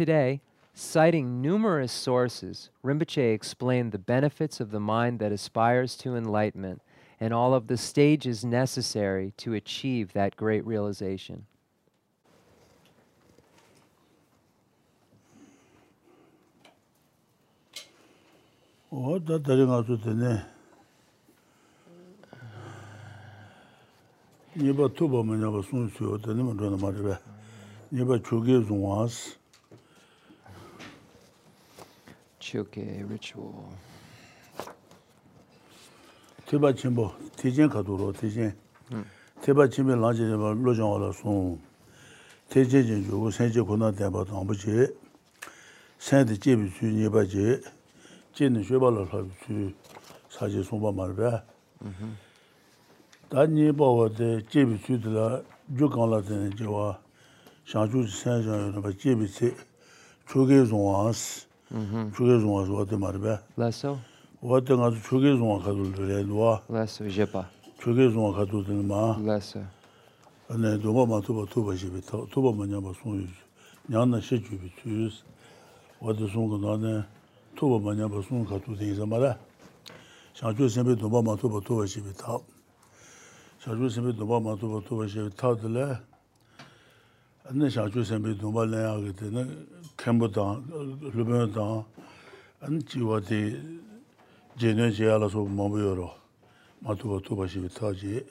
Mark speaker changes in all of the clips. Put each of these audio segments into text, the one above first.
Speaker 1: today, citing numerous sources, Rinpoche explained the benefits of the mind that aspires to enlightenment and all of the stages necessary to achieve that great realization.
Speaker 2: o da dari nga su tene nipa tuba ma nyaba sun su yo tene ma dhona ma ribe nipa chuge zungwaas
Speaker 1: Chyoge ritual.
Speaker 2: Teba chimbo, tijen kaduro, tijen. Teba chimbo lanje jeba lojan wala sung. Teje jen jugu senje kuna tenpa tangpo che. Sende jebi su nyeba che. Jeni shweba la labi su saje sungpa marbe. Da nyeba wade jebi su dila jukan la tene jewa. Shangchu senje jeba jebi che. Choge zungwa ansi. Mm-hmm. chuge zungwa zuwa te
Speaker 1: marbe.
Speaker 2: Laso? Wate nga zu chuge zungwa kadul dhule dhwa.
Speaker 1: Laso, jepa.
Speaker 2: Chuge zungwa kadul dhule maa.
Speaker 1: Laso.
Speaker 2: Ane dhoma maa tuba tuba shibi, tuba maa nyamba sung yuz. Nyana she chubi tuyuz. Wate sung kuna ane tuba maa nyamba sung kadul dhule isa mara. Shangchu senpe dhoma maa tuba tuba shibi taa. Shangchu senpe dhoma maa tuba tuba shibi taa dhule. Ane shangchu senpe dhoma laya agate na khenpo dang, lupen dang, an jiwa di jenyen 제알아서 la so mambu yoro, ma tuwa tuwa shibi taji.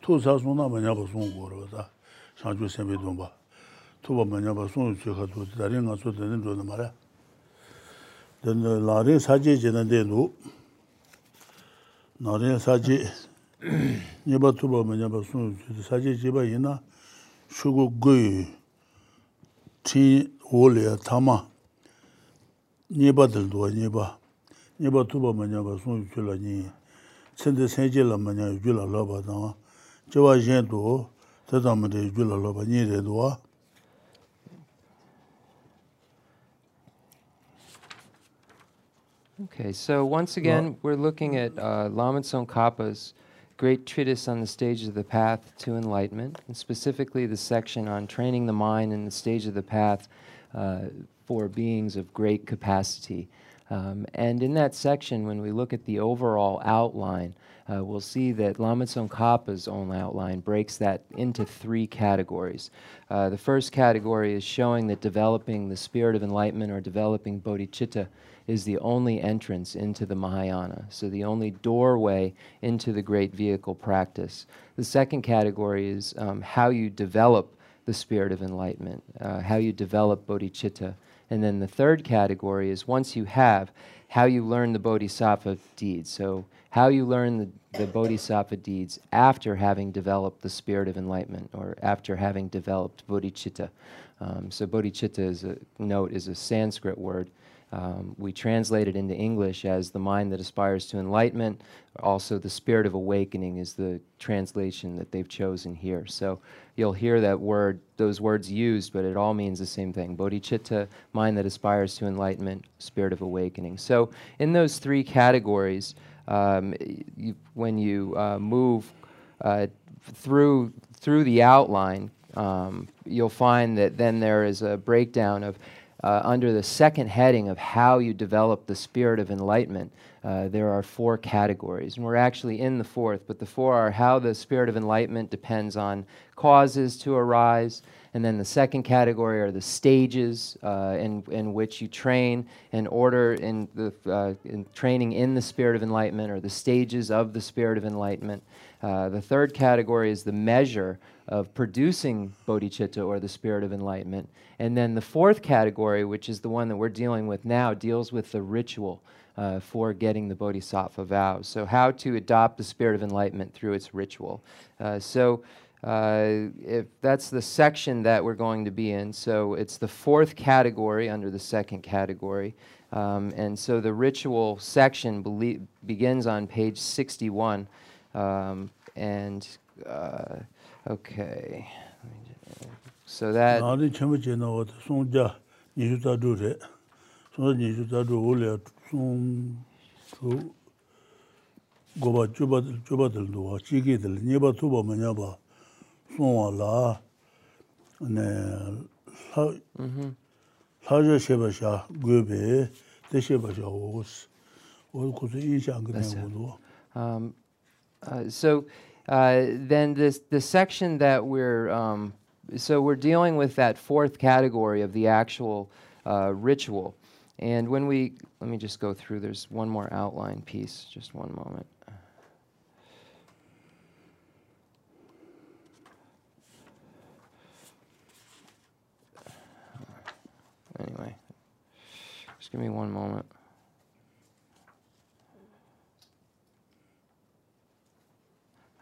Speaker 2: Tu sa sun na ma nyaba sun go rwa da, shang ju senpe dunba. Tuwa ma nyaba sun yu tsui ka tu, dari nga su dani dro nama ra. Dani la rin saji jenyen de nu, na rin saji, nyaba tuwa ma nyaba sun yu tsui, saji jiba yina, shugu guyu, ti wole ya tama nyeba dilduwa nyeba. Nyeba tuba ma nyeba sung yu chula nyi. Sende senje la ma nyeba yu chula loba tanga chewa yin do tata ma de yu chula loba nyi de duwa
Speaker 1: Okay, so once again, we're looking at uh, Lama Tsongkhapa's great treatise on the stages of the path to enlightenment, and specifically the section on training the mind in the stage of the path uh, for beings of great capacity. Um, and in that section, when we look at the overall outline, uh, we'll see that Lama Tsongkhapa's own outline breaks that into three categories. Uh, the first category is showing that developing the spirit of enlightenment or developing bodhicitta is the only entrance into the Mahayana, so the only doorway into the great vehicle practice. The second category is um, how you develop the spirit of enlightenment, uh, how you develop bodhicitta. And then the third category is once you have, how you learn the bodhisattva deeds. So, how you learn the, the bodhisattva deeds after having developed the spirit of enlightenment or after having developed bodhicitta. Um, so, bodhicitta, is a note, is a Sanskrit word. Um, we translate it into English as the mind that aspires to enlightenment. Also, the spirit of awakening is the translation that they've chosen here. So you'll hear that word, those words used, but it all means the same thing. Bodhicitta, mind that aspires to enlightenment, spirit of awakening. So in those three categories, um, you, when you uh, move uh, through through the outline, um, you'll find that then there is a breakdown of uh, under the second heading of how you develop the spirit of enlightenment, uh, there are four categories. And we're actually in the fourth, but the four are how the spirit of enlightenment depends on causes to arise. And then the second category are the stages uh, in, in which you train in order in the uh, in training in the spirit of enlightenment or the stages of the spirit of enlightenment. Uh, the third category is the measure of producing bodhicitta or the spirit of enlightenment. And then the fourth category, which is the one that we're dealing with now, deals with the ritual uh, for getting the bodhisattva vows. So, how to adopt the spirit of enlightenment through its ritual. Uh, so, if that's the section that we're going to be in, so it's the fourth category under the second category. Um, and so the ritual section belie- begins on page 61. Um, and, uh, okay. So that.
Speaker 2: goba sōngwa lā, sheba shā
Speaker 1: sheba shā So uh, then this, the section that we're, um, so we're dealing with that fourth category of the actual uh, ritual. And when we, let me just go through, there's one more outline piece, just one moment. Anyway, just give me one moment.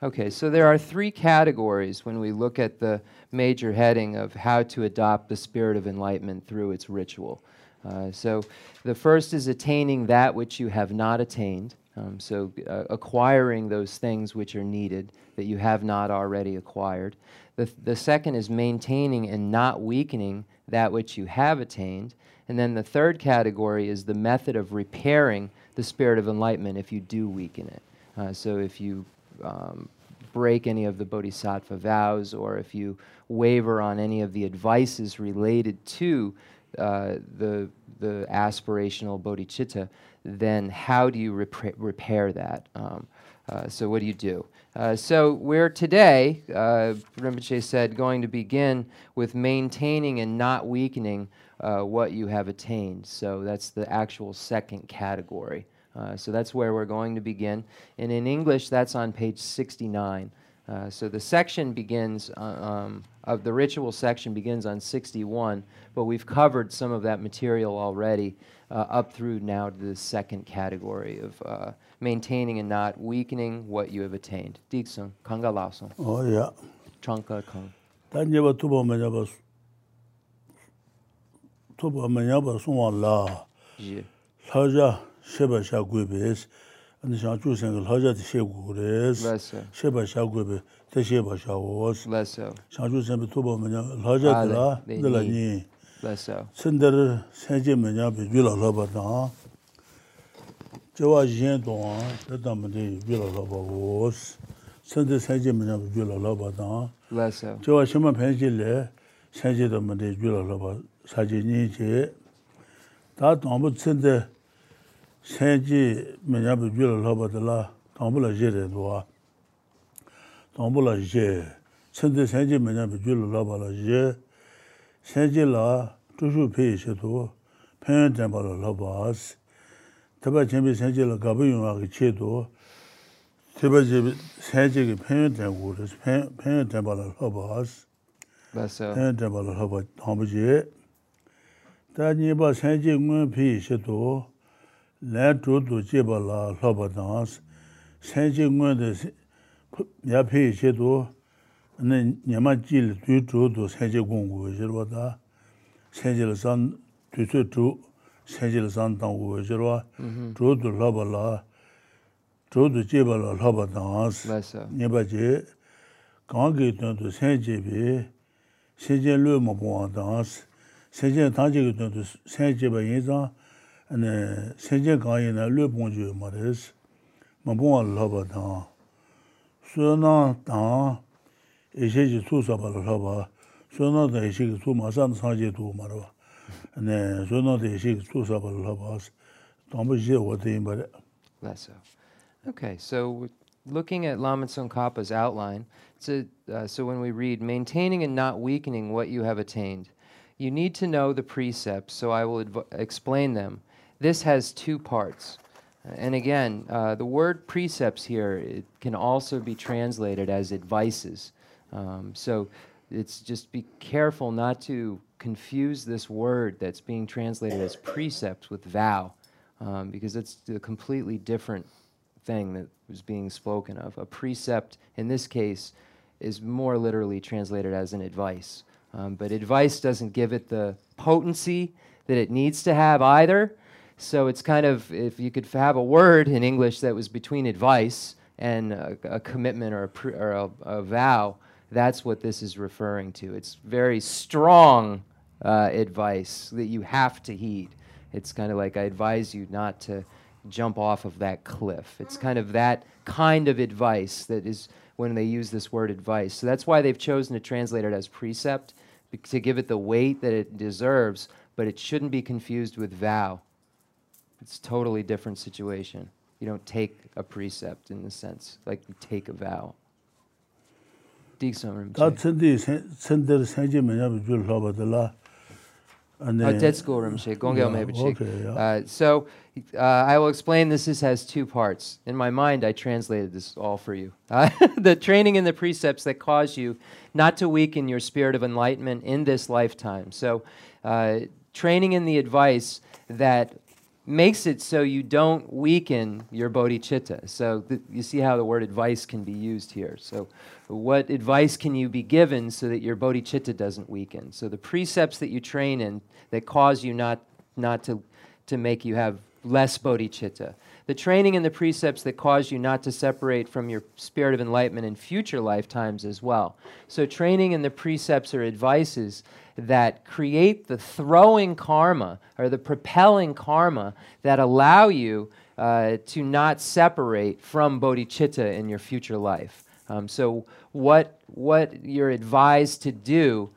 Speaker 1: Okay, so there are three categories when we look at the major heading of how to adopt the spirit of enlightenment through its ritual. Uh, so the first is attaining that which you have not attained. Um, so uh, acquiring those things which are needed that you have not already acquired. The, the second is maintaining and not weakening that which you have attained. And then the third category is the method of repairing the spirit of enlightenment if you do weaken it. Uh, so if you um, break any of the bodhisattva vows or if you waver on any of the advices related to uh, the, the aspirational bodhicitta, then how do you rep- repair that? Um, uh, so, what do you do? Uh, so, we're today, uh, Rinpoche said, going to begin with maintaining and not weakening uh, what you have attained. So, that's the actual second category. Uh, so, that's where we're going to begin. And in English, that's on page 69. Uh, so the section begins, uh, um, of the ritual section begins on 61, but we've covered some of that material already up through now to the second category of maintaining and not weakening what you have attained. Diksun, kanga lasun.
Speaker 2: Oh, yeah.
Speaker 1: Chanka kang.
Speaker 2: Dan yeba tuba manyaba tuba manyaba sunwa la. Yeah. Laja sheba
Speaker 1: sha
Speaker 2: guibes. Ani shan chu sen laja de she gures. Sheba sha
Speaker 1: guibe te
Speaker 2: sheba sha os. Shan chu sen tuba manyaba laja de la
Speaker 1: de la
Speaker 2: ni. Sender senje
Speaker 1: manyaba yula
Speaker 2: la ba da. 제와 yin tongwa, tata mati yula laba wos, sante sanji mina yula laba tanga. Chewa shima penji le, sanji da mati yula laba saji nyi che. Ta tongwa tsinte sanji mina yula laba tala, tongwa la je re duwa. Tongwa la je, sante sanji mina yula laba la je, sanji la tushu peyi she tu, penyi tenpa la laba asi. taba chenpi senche la gabu yunwa ki che do, taba chenpi senche ki penyo tengu res, penyo tenpa la loba as, penyo tenpa la loba tangpa che. Ta nipa senche ngun pi she do, len tu tu che pa la loba tangas, senche ngun de ya pi she do, nyama chi li tu tu tu senche gungu, shirwa ta, senche la san tu tu tu, shenjil san tang uwe jirwa, mm-hmm. chodu laba la, chodu jeba la laba tangas, nyeba je, kangi tundu
Speaker 1: shenjibi, shenjil
Speaker 2: lu mabuwa tangas, shenjil tangi tundu shenjiba yinzang, shenjil kangi na lu pongju maris, mabuwa laba tang, suna tang, e isheji tu saba la laba, suna tang e isheji tu masan sanji tu marwa. 르본주 말레스 뭐보알 하바다 수나 다 에제지 수사발로 하바 수나다 에제지 수마산 사제도 말어 네 수나다 에제지 수사발로 하바스 담보지 어디 말에
Speaker 1: Less so. Okay, so we're looking at Lama Tsongkhapa's outline, it's a, uh, so when we read, maintaining and not weakening what you have attained, you need to know the precepts, so I will adv- explain them. This has two parts. And again, uh, the word precepts here it can also be translated as advices. Um, so it's just be careful not to confuse this word that's being translated as precept with vow, um, because it's a completely different thing that was being spoken of. A precept, in this case, is more literally translated as an advice. Um, but advice doesn't give it the potency that it needs to have either. So it's kind of, if you could have a word in English that was between advice and a, a commitment or, a, or a, a, vow, that's what this is referring to. It's very strong uh, advice that you have to heed. It's kind of like I advise you not to jump off of that cliff. It's kind of that kind of advice that is when they use this word advice. So that's why they've chosen to translate it as precept to give it the weight that it deserves, but it shouldn't be confused with vow. It's a totally different situation. You don't take a precept in the sense like you take a vow
Speaker 2: dik samrim ta tsendi me la and then,
Speaker 1: uh, dead school
Speaker 2: room
Speaker 1: shake
Speaker 2: okay,
Speaker 1: uh, so uh, i will explain this this has two parts. In my mind i translated this all for you. The training and the precepts that cause you not to weaken your spirit of enlightenment in this lifetime. So uh, training in the advice that makes it so you don't weaken your bodhicitta. So you see how the word advice can be used here. So what advice can you be given so that your bodhicitta doesn't weaken? So the precepts that you train in that cause you not not to to make you have less bodhicitta. The training and the precepts that cause you not to separate from your spirit of enlightenment in future lifetimes as well. So training and the precepts are advices that create the throwing karma or the propelling karma that allow you uh, to not separate from bodhicitta in your future life. Um, so, what, what you're advised to do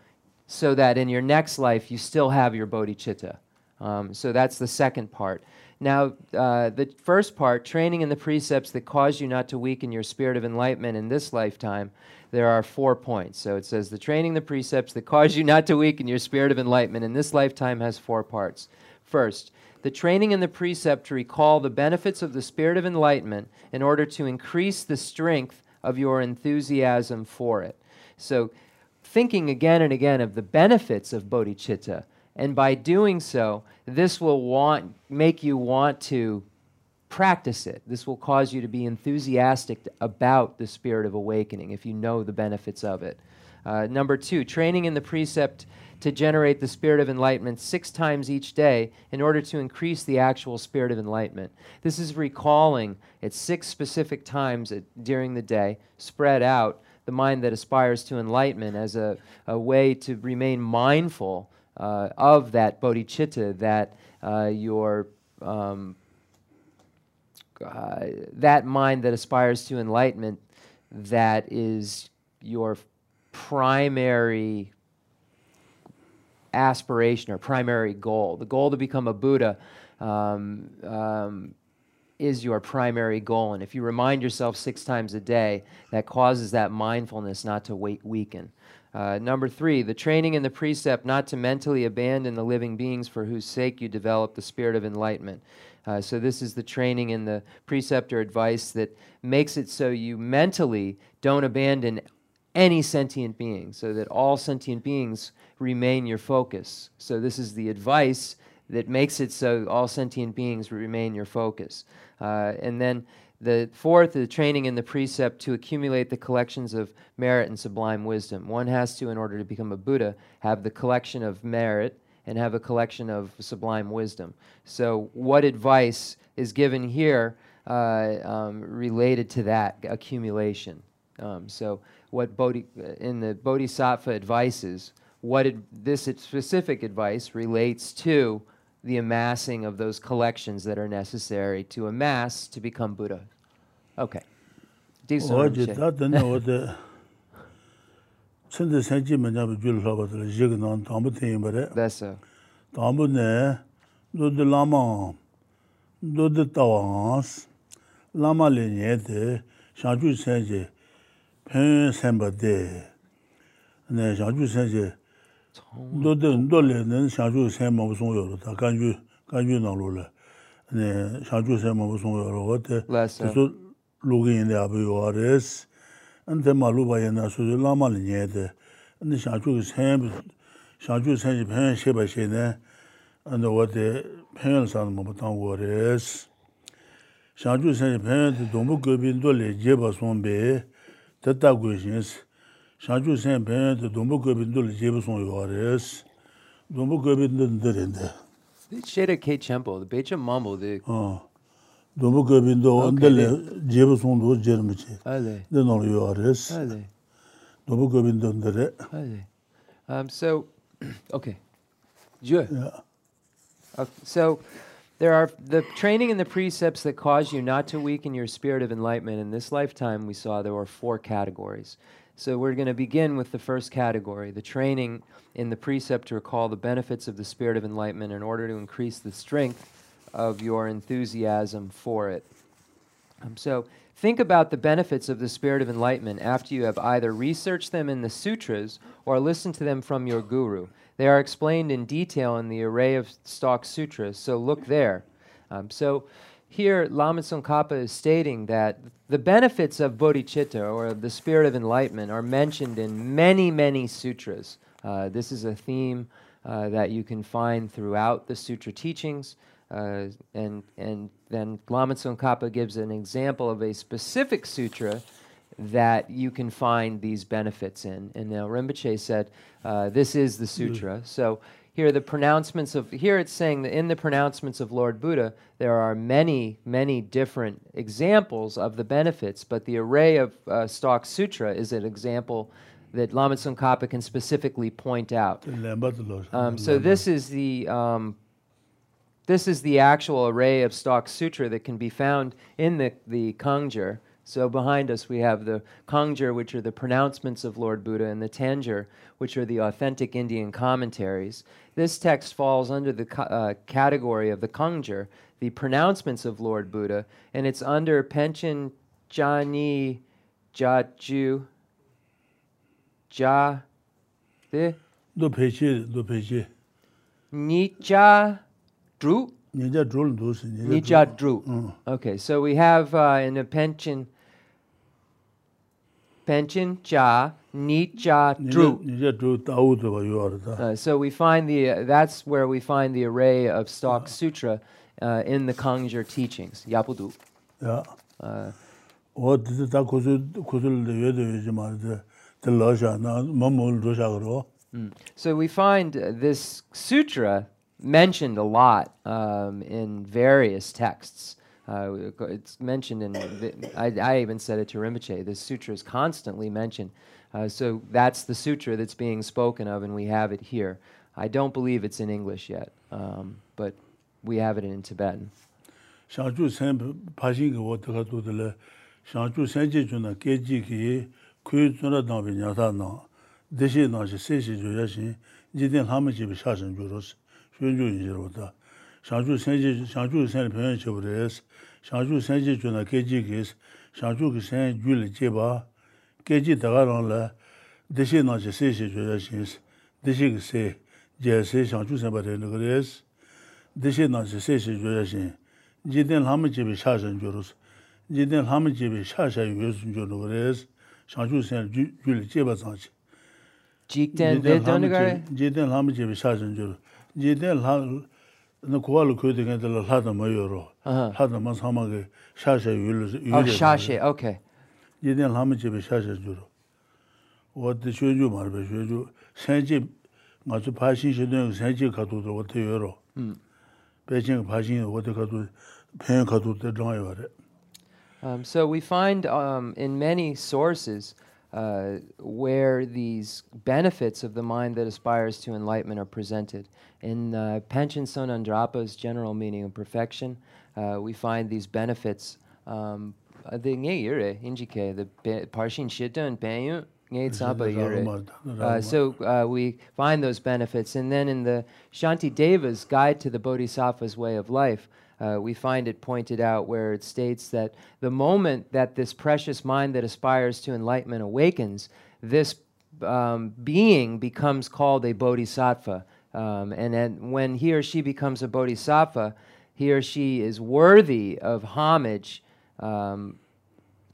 Speaker 1: so that in your next life you still have your bodhicitta. Um, so, that's the second part. Now, uh, the first part, training in the precepts that cause you not to weaken your spirit of enlightenment in this lifetime, there are four points. So it says the training the precepts that cause you not to weaken your spirit of enlightenment in this lifetime has four parts. First, the training in the precept to recall the benefits of the spirit of enlightenment in order to increase the strength of your enthusiasm for it. So, thinking again and again of the benefits of bodhicitta, and by doing so, this will want, make you want to practice it. This will cause you to be enthusiastic about the spirit of awakening if you know the benefits of it. Uh, number two, training in the precept to generate the spirit of enlightenment six times each day in order to increase the actual spirit of enlightenment. This is recalling at six specific times at, during the day, spread out, the mind that aspires to enlightenment as a, a way to remain mindful uh, of that bodhicitta that uh, your um, uh, that mind that aspires to enlightenment that is your primary aspiration or primary goal. The goal to become a Buddha um, um, is your primary goal. And if you remind yourself six times a day, that causes that mindfulness not to wait, weaken. Uh, number three, the training and the precept not to mentally abandon the living beings for whose sake you develop the spirit of enlightenment. Uh, so, this is the training and the precept or advice that makes it so you mentally don't abandon any sentient being, so that all sentient beings remain your focus. So, this is the advice that makes it so all sentient beings remain your focus. Uh, and then the fourth, the training and the precept to accumulate the collections of merit and sublime wisdom. One has to, in order to become a Buddha, have the collection of merit and have a collection of sublime wisdom. So, what advice is given here uh, um, related to that accumulation? Um, so, what Bodhi, in the Bodhisattva advices, what ad, this specific advice relates to the amassing of those collections that are necessary to amass to become Buddha. Okay.
Speaker 2: Tsende sanji manjabi gyul labatla yig nan tambu tenyin bare. Desa. Tambu ne, dodi lama, dodi tawans, lama le nye de, shangju sanji, pen senpa de, ne shangju sanji, ndo de ndo le nen xiang ju sen ma bu song yo ta gan ju gan ju nang lu le ne xiang ju sen ma bu song yo ro
Speaker 1: te so
Speaker 2: lu ge yin de abi yo ares an te ma lu ba yin na so de la ma le nye de ne xiang ju sen xiang ju sen ji pen she ba she ne an de wo de pen san ma bu tang wo res xiang ju sen ji pen de dong bu ge bin do le je ba song be ta ta gu xin shanchu sen penye de dombu köpindu le jebi son yuwares. Dombu köpindu derinde.
Speaker 1: Şeyde K. Chempo, the Becha Mambo, the...
Speaker 2: Ha. Dombu köpindu onda le jebi son duvar jermiçi.
Speaker 1: Ale.
Speaker 2: De nol yuwares.
Speaker 1: Ale.
Speaker 2: Dombu köpindu dere.
Speaker 1: Ale. Um, so, okay. Jue.
Speaker 2: Yeah.
Speaker 1: Uh, so, There are the training and the precepts that cause you not to weaken your spirit of enlightenment. In this lifetime, we saw there were four categories. So we're going to begin with the first category the training in the precept to recall the benefits of the spirit of enlightenment in order to increase the strength of your enthusiasm for it. Um, so think about the benefits of the spirit of enlightenment after you have either researched them in the sutras or listened to them from your guru. They are explained in detail in the array of stalk sutras, so look there. Um, so here, Lama Tsongkhapa is stating that the benefits of bodhicitta, or the spirit of enlightenment, are mentioned in many, many sutras. Uh, this is a theme uh, that you can find throughout the sutra teachings. Uh, and, and then Lama Tsongkhapa gives an example of a specific sutra that you can find these benefits in. And now Rinpoche said, uh, this is the sutra. Mm. So here the pronouncements of, here it's saying that in the pronouncements of Lord Buddha, there are many, many different examples of the benefits, but the array of uh, Stalk Sutra is an example that Lama Tsongkhapa can specifically point out. Um, so this is the um, this is the actual array of stalk sutra that can be found in the, the Kangjur. So behind us we have the Kangjur, which are the pronouncements of Lord Buddha, and the Tanjur, which are the authentic Indian commentaries. This text falls under the uh, category of the Kangjur, the pronouncements of Lord Buddha, and it's under Penchen Jani Jaju Ja the
Speaker 2: Do Pechi Do Pechi
Speaker 1: Nicha Dru
Speaker 2: Nija Dru
Speaker 1: Nija Dru. Okay, so we have uh, in the Penchen Penchen Cha Dru.
Speaker 2: Nija Dru
Speaker 1: uh, So we find the uh, that's where we find the array of stalk sutra uh, in the Kangjur teachings. Yapudu.
Speaker 2: Yeah. Uh, what did that kusul kusul the yede yema the loja na mamul roja gro.
Speaker 1: Mm. So we find uh, this sutra mentioned a lot um, in various texts. uh, it's mentioned in, the, I, I, even said it to Rinpoche, the sutra is constantly mentioned. Uh, so that's the sutra that's being spoken of, and we have it here. I don't believe it's in English yet, um, but we have it in Tibetan.
Speaker 2: Shangchu sen pashin ki wata ka tutila, Shangchu sen che chuna keji ki kuyu tsuna dangbi nyata na, deshi na shi se shi jo yashin, jidin hama chibi shashin jo rosi, shun jo yin shir wata. 샤주 센지 샤주 센 표현 쳐버레스 샤주 센지 주나 계지기스 샤주 그센 줄 제바 계지 다가랑라 대시 나제 세시 줘야시스 대시 그세 제세 샤주 센바레는 그레스 대시 나제 세시 줘야시 지든 함 집이 샤선 줘로스 지든 함 집이 샤샤 요즘 줘로 그레스 샤주 센줄 제바
Speaker 1: 상치 지든
Speaker 2: 데던가 지든 함 집이 샤선 줘로 지든 함 나 고알 그때 간들 하다
Speaker 1: 뭐여로 하다
Speaker 2: 뭐 사마게 샤샤 율 율. 아 샤샤 오케이. 얘네 하면 집에 샤샤 주로. 어디 쇼주 말베 쇼주 생지 맞아 파신 시도는 생지 가도도 어떻게 여로.
Speaker 1: 음.
Speaker 2: 베징 파신 어디 가도 팬 가도 때 정해 와래.
Speaker 1: Um so we find um in many sources uh, where these benefits of the mind that aspires to enlightenment are presented. In uh, Panchen Sonam Drakpa's general meaning of perfection, uh, we find these benefits. Um, the indicate the parshin shita and. Uh, so uh, we find those benefits. And then in the Shanti Deva's Guide to the Bodhisattva's Way of Life, uh, we find it pointed out where it states that the moment that this precious mind that aspires to enlightenment awakens, this um, being becomes called a bodhisattva. Um, and then when he or she becomes a bodhisattva, he or she is worthy of homage um,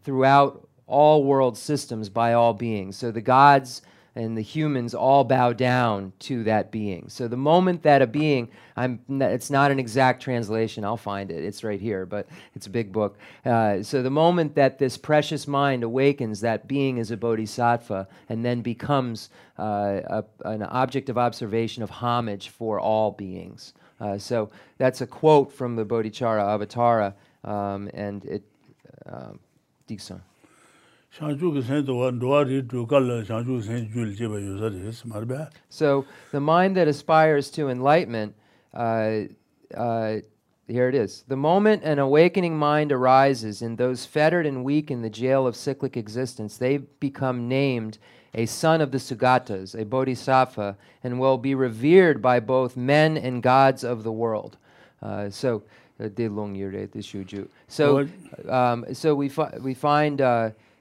Speaker 1: throughout all world systems by all beings. So the gods and the humans all bow down to that being. So the moment that a being, I'm, it's not an exact translation, I'll find it, it's right here, but it's a big book. Uh, so the moment that this precious mind awakens, that being is a bodhisattva and then becomes uh, a, an object of observation of homage for all beings. Uh, so that's a quote from the Bodhicharyavatara, um, and it, uh.
Speaker 2: So
Speaker 1: the mind that aspires to enlightenment uh, uh, here it is. The moment an awakening mind arises in those fettered and weak in the jail of cyclic existence, they become named a son of the Sugatas, a bodhisattva, and will be revered by both men and gods of the world. Uh, so, uh, so, um, so we, fi- we find uh,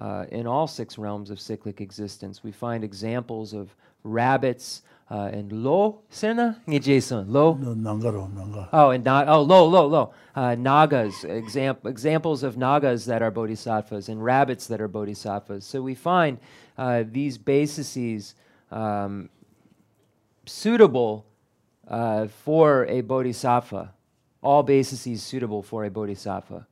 Speaker 1: uh, in all six realms of cyclic existence. We find examples of rabbits, uh, and lo sena? Ngi jason lo?
Speaker 2: Nangaro nanga
Speaker 1: oh and na- oh lo lo lo. Uh, nagas example examples of nagas that are bodhisattvas and rabbits that are bodhisattvas. So we find uh, these bases um, suitable uh, for a bodhisattva. All bases suitable for a bodhisattva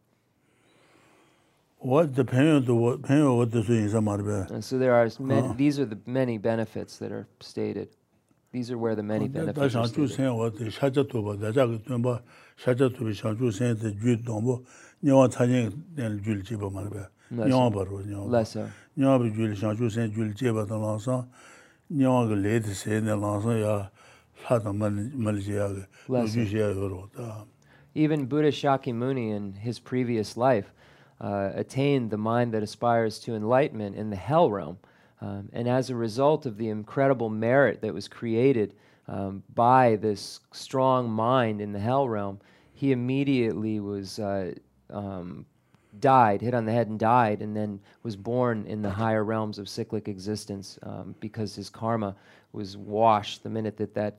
Speaker 2: what the pain the pain what the thing is And
Speaker 1: so there are many, these are the many benefits that are stated. These are where the many benefits are stated.
Speaker 2: Da what the shaja to ba da ja to ba shaja to bi shaju sen de ju do bo ni wa ta ni den ju ji ba ma ba.
Speaker 1: Ni wa
Speaker 2: ba ro ni wa. Ni wa bi ju shaju sen ju ji ba da la sa ni wa ge le de sen de la sa ya la da man mal ji ya ge ju ji ya ro da.
Speaker 1: Even Buddha Shakyamuni in his previous life uh, attained the mind that aspires to enlightenment in the hell realm. Um, and as a result of the incredible merit that was created um, by this strong mind in the hell realm, he immediately was uh, um, died, hit on the head and died, and then was born in the higher realms of cyclic existence um, because his karma was washed the minute that that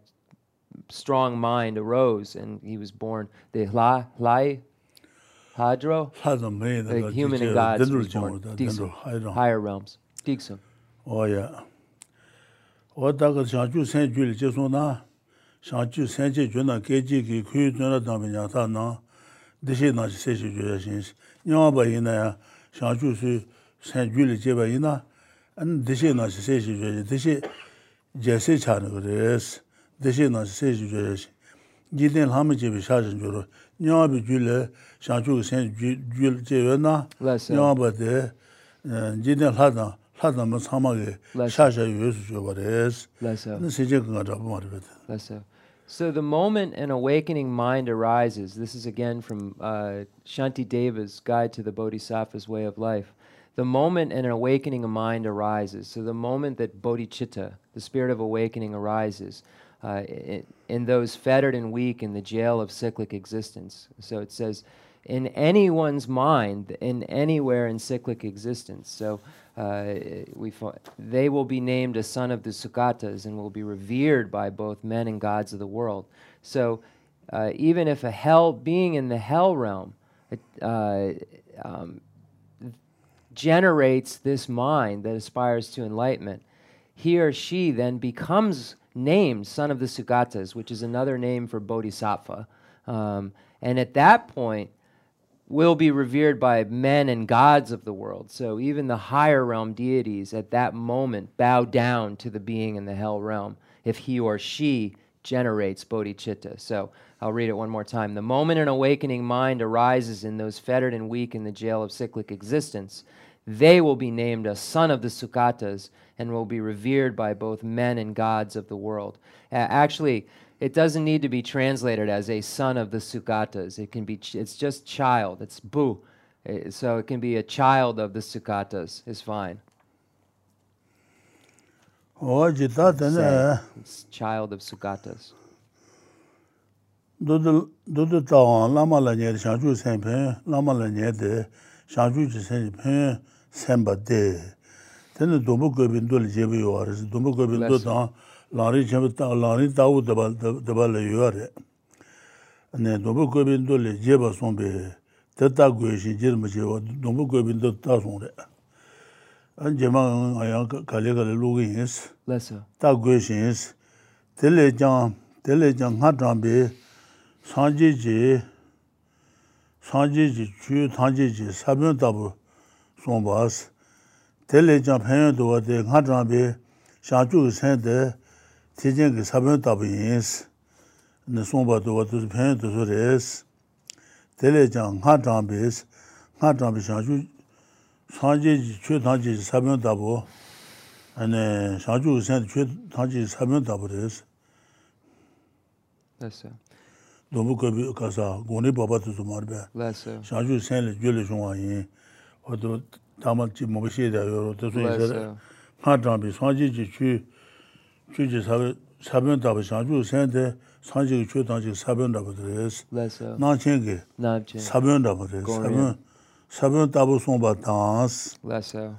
Speaker 1: strong mind arose, and he was born. The Hla, Lai, Hadro? Like human and God's Dixum, higher realms. Dixum.
Speaker 2: Oh, yeah. O daga shangchu sen ju li jesu na, shangchu sen je ju na geji ki kuyu ju na dami nya ta na, dishi na shi se shi ju ya shin shi. Nyama ba ina ya, shangchu su sen ju li je ba ina, an dishi na shi se shi ju ya dishi je se cha ni gu res, dishi na shi se shi ju ya shi. Gidin lami je bi sha shin ju ro, nyāng bī jū lē, shāng chū sēn jū lē chē wē nā, nyāng bā tē, jī tēn lā tāng, lā tāng mā tsāng mā kē, shā shā yu sū chō bā rēs, nā sē chē kāngā chā bā mā rē bē tē. So the
Speaker 1: moment an awakening mind arises, this is again from uh, Shanti Deva's Guide to the Bodhisattva's Way of Life. The moment an awakening mind arises, so the moment that bodhicitta, the spirit of awakening, arises, uh, in, those fettered and weak in the jail of cyclic existence. So it says, in anyone's mind, in anywhere in cyclic existence. So uh, we they will be named a son of the Sugatas and will be revered by both men and gods of the world. So uh, even if a hell being in the hell realm uh, um, generates this mind that aspires to enlightenment, he or she then becomes named son of the Sugatas, which is another name for bodhisattva. Um, and at that point, will be revered by men and gods of the world. So even the higher realm deities at that moment bow down to the being in the hell realm if he or she generates bodhicitta. So I'll read it one more time. The moment an awakening mind arises in those fettered and weak in the jail of cyclic existence, they will be named a son of the Sugatas and will be revered by both men and gods of the world. Uh, actually, it doesn't need to be translated as a son of the Sugatas. It can be, it's just child. It's bu. Eh, so it can be a child of the Sugatas is fine.
Speaker 2: Oh,
Speaker 1: it's child of Sugatas.
Speaker 2: Dudu dudu tawang lama la nye shangchu sen pen, lama la nye de shangchu chi sen pen sen ba de. tene dhombo gobi ndo le jebe yuwa resi, dhombo gobi ndo tang langri chenpe tang, langri tawu daba le yuwa re. Ne dhombo gobi ndo le jeba sombe, te ta goye shin jirma jewa, dhombo gobi ndo ta song re. An jema ayang kale kale logo yinsi, ta goye shin yinsi. Tele jang, tele jang nga tangbe, sanje je, sanje je, chuyo tangje je, sabyon tabu sombaasi. tēlē chāng pēngyō tō wā tē ngā chāng bē shāng chū kī sēn tē tē chēng kī sāpyō tāpa yīns nē sōng bā tō wā tō sō pēngyō tō sō rēs tēlē chāng ngā chāng bē ngā chāng bē shāng chū sāng jē jī chū tāng jē jī sāpyō tāpa nē shāng chū kī sēn tē chū tāng jē jī sāpyō tāpa rēs dōmbu kōbi kāsā gōni bāpa tō sō mā rē bē shāng chū kī sēn lē jō lē shōng
Speaker 1: wā yīn
Speaker 2: wā tō 그 가서 고니 바바도 좀 말배.
Speaker 1: Less so.
Speaker 2: 샤주 센을 줄을 좀 와이. 어도 담았지 뭐 시에다 요로 또
Speaker 1: Less
Speaker 2: 이제
Speaker 1: so.
Speaker 2: 하장비 상지지 주 주지 사 사변 답 샤주 센데 상지 주 당지 사변 답들스.
Speaker 1: Less so.
Speaker 2: 나ချင်း
Speaker 1: Nabje.
Speaker 2: 사변 답들 사변 사변 답 송바 당스.
Speaker 1: Less so.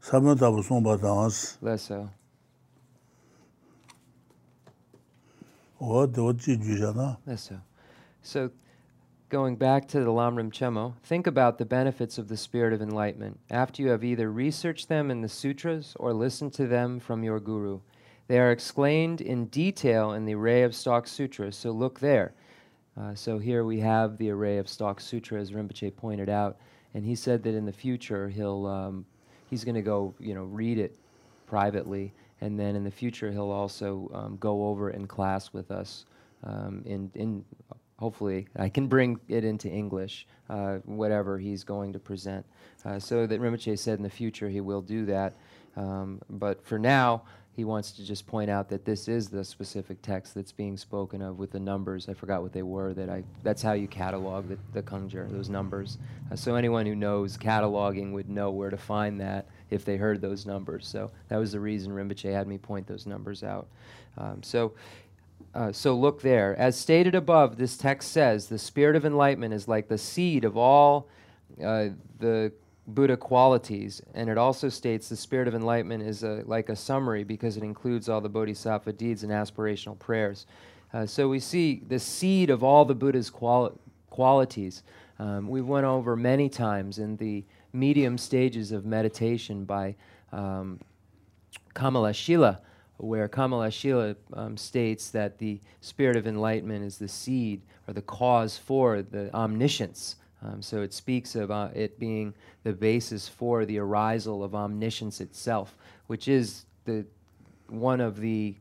Speaker 2: 사변 답 송바 당스.
Speaker 1: Less so.
Speaker 2: 어디 어찌 주잖아.
Speaker 1: That's so. So, going back to the Lamrim Chenmo, think about the benefits of the spirit of enlightenment after you have either researched them in the sutras or listened to them from your guru. They are explained in detail in the Array of Stalk Sutras, so look there. Uh, so here we have the Array of Stalk sutras, as Rinpoche pointed out, and he said that in the future he'll um, he's going to go you know read it privately, and then in the future he'll also um, go over in class with us. Um, in in hopefully I can bring it into English, uh, whatever he's going to present. Uh, so that Rinpoche said in the future he will do that, um, but for now he wants to just point out that this is the specific text that's being spoken of with the numbers. I forgot what they were. That I that's how you catalog the, the those numbers. Uh, so anyone who knows cataloging would know where to find that if they heard those numbers. So that was the reason Rinpoche had me point those numbers out. Um, so. Uh, so look there. As stated above, this text says the spirit of enlightenment is like the seed of all uh, the Buddha qualities, and it also states the spirit of enlightenment is a, like a summary because it includes all the bodhisattva deeds and aspirational prayers. Uh, so we see the seed of all the Buddha's quali- qualities. Um, we went over many times in the medium stages of meditation by um, Kamalashila, where Kamalashila um, states that the spirit of enlightenment is the seed or the cause for the omniscience. Um, so it speaks of uh, it being the basis for the arisal of omniscience itself, which is the one of the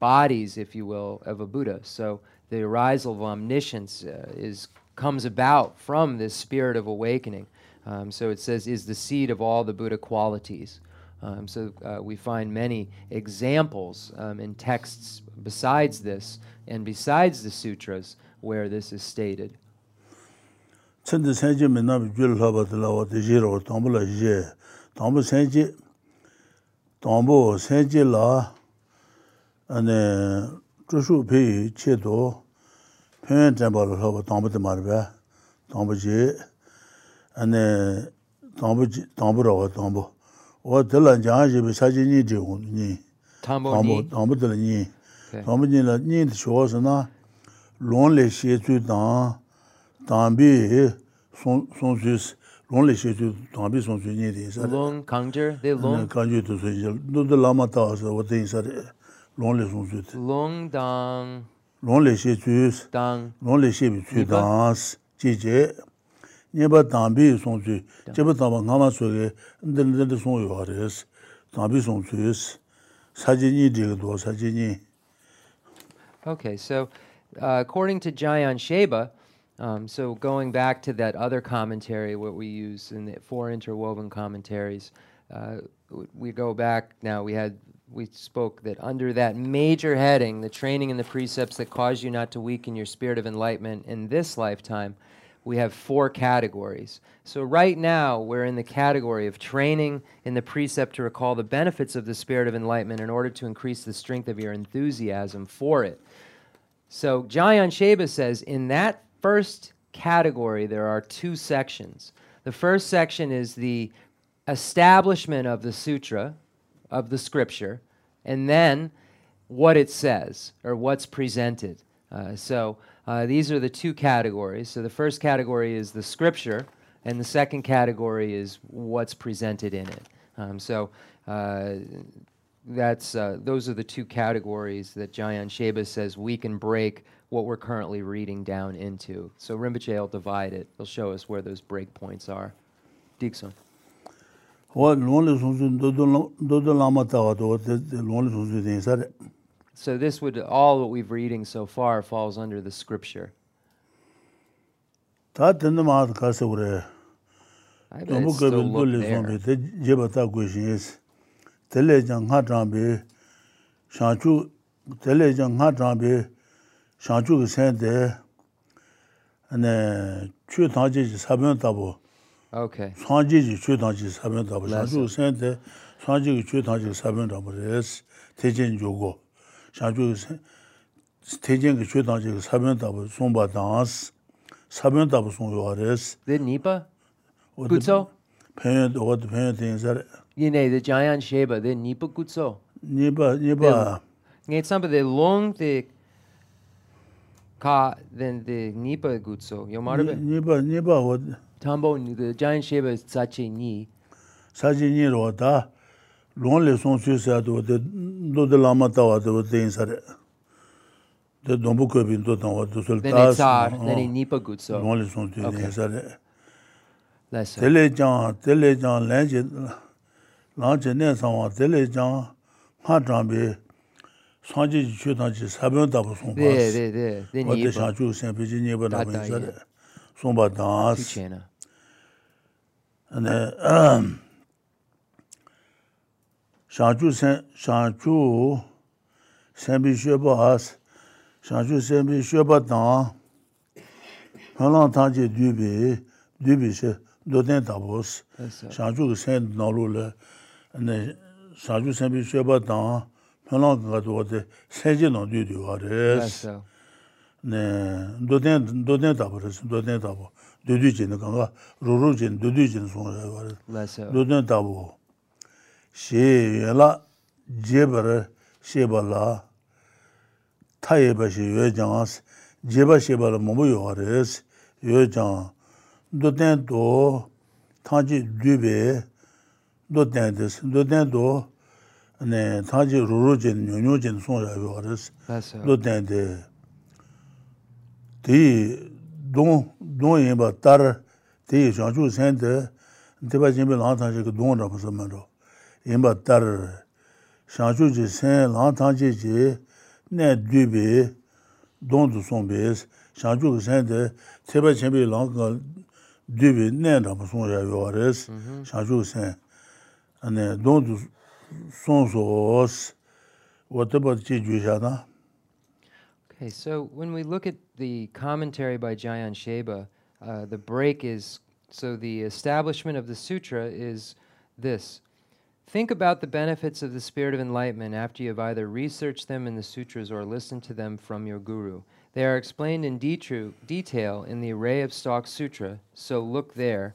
Speaker 1: bodies, if you will, of a Buddha. So the arisal of omniscience uh, is comes about from this spirit of awakening. Um, so it says is the seed of all the Buddha qualities. Um, so uh, we find many examples um, in texts besides this and besides the sutras where this is stated.
Speaker 2: Tsinda sanji
Speaker 1: minnabi
Speaker 2: gyul haba tila wata
Speaker 1: jira
Speaker 2: wa tambu la je. Tambu sanji, tambu sanji la ane chushu peyi che do penyen tenpa la haba tambu timarba, tambu je, ane tambu rawa tambu. wā tīla jāngā jībi
Speaker 1: sācī nī tī gu
Speaker 2: nī. Tāmbu nī? Tāmbu tīla nī. Tāmbu nī la nī tī shuwa sā na lōng lē shē tsū tāng,
Speaker 1: tāmbī sōng
Speaker 2: sū sī, lōng lē
Speaker 1: shē
Speaker 2: tsū, tāmbī sōng sū nī tī sā. Lōng kāngchir, dē lōng? Kāngchir tū sū yī, dō tī lāma tā sā wā tī sā rī, lōng lē sōng sū tī. Lōng dāng? Lōng lē shē tsū, dāng? Lōng lē shē bī tsū dāng, jī jē. nyeba
Speaker 1: Okay so uh, according to Jamyang Shepa um, so going back to that other commentary what we use in the four interwoven commentaries uh, we go back now we had we spoke that under that major heading the training and the precepts that cause you not to weaken your spirit of enlightenment in this lifetime we have four categories. So right now, we're in the category of training in the precept to recall the benefits of the spirit of enlightenment in order to increase the strength of your enthusiasm for it. So Jamyang Shepa says in that first category there are two sections. The first section is the establishment of the sutra, of the scripture, and then what it says or what's presented. Uh, so uh, these are the two categories. So the first category is the scripture, and the second category is what's presented in it. Um, so uh, that's uh, those are the two categories that Jamyang Shepa says we can break what we're currently reading down into. So Rinpoche will divide it. He'll show us where those break points are. Dixon. So this would all what we've reading so far falls under the scripture.
Speaker 2: Ta tende ma ka se ure. Tomu
Speaker 1: ke bin
Speaker 2: do le son de te je bata ko jis. Tele jang ha jang be sha chu tele jang ha jang be sha chu ge sen de ane chu ta ji ji sa ben ta bo.
Speaker 1: Okay.
Speaker 2: Sha ji ji chu ta ji sa ben ta bo. Sha chu sen de sha ji chu ta ji sa ben ta bo res te jen jo go. 상주 대전 그 최단지 사변 답을 송바다스 사변 답을 송요아레스
Speaker 1: The Nipa? Gutso?
Speaker 2: 팬 어디 팬 된서
Speaker 1: You know, the Jayan Sheba, the Nipa Gutso.
Speaker 2: 니바 니바
Speaker 1: Ngay some of the long the ka then the Nipa Gutso. Yo marabe.
Speaker 2: 니바 니바 어
Speaker 1: Tambo the Jayan Sheba is Sache Ni.
Speaker 2: 사진이로 lōng lē sōng sū
Speaker 1: sā
Speaker 2: tō tē
Speaker 1: dō tē lāma tā wā tē
Speaker 2: wā tē yīn sā
Speaker 1: rē
Speaker 2: tē dōmbu kō
Speaker 1: pīn
Speaker 2: tō tāng wā tō sō lē tā sā lōng lē sōng sū yīn sā rē tē lē jāng, tē lē jāng lēng jī lāng jī nē sā wā
Speaker 1: tē
Speaker 2: lē jāng ngā
Speaker 1: jāng bī sāng
Speaker 2: jī jī
Speaker 1: chū
Speaker 2: tāng jī sā bīyōng tā pō sōng pā
Speaker 1: sī wā
Speaker 2: tē shāng chū
Speaker 1: sēng
Speaker 2: pī jī nī pā
Speaker 1: tā
Speaker 2: pā yīn sā rē sōng pā tāng sī shangchu sen shangchu senbi shweba has shangchu senbi shweba tang. Halang tang je dubi dubi she doten tabos. Shangchu ge sen nalu le. Ne
Speaker 1: shangchu senbi
Speaker 2: shweba tang halang ga do de seje no du du wa res. Ne doten doten tabos doten tabo. Dudu je ne ga
Speaker 1: ru
Speaker 2: ru je dudu je ne
Speaker 1: so
Speaker 2: wa res. Doten tabo. xie ye la jeba re xeba la ta yeba xe yue jang jeba xeba la mambu yuwa re yue jang
Speaker 1: do ten
Speaker 2: do tangji dube do ten des do ten do ne tangji ruru jen nyo nyo jen song ya yuwa re do ten de di dong dong yinba tar di shang chu sen de deba jinbe lang tangji ka dong ra pa sa ma ro yinpa tar shanshu je sen lan tangche je ne dubi don du song bes shanshu ke sen de tseba chenpi lan ka dubi ne dhamma song ya yo wares mm-hmm. shanshu ke sen ane don du song so os wataba che ju sha na.
Speaker 1: Okay, so when we look at the commentary by Jayan Sheba, uh, the break is, so the establishment of the sutra is this, Think about the benefits of the spirit of enlightenment after you have either researched them in the sutras or listened to them from your guru. They are explained in detru- detail in the Array of stalk Sutra, so look there.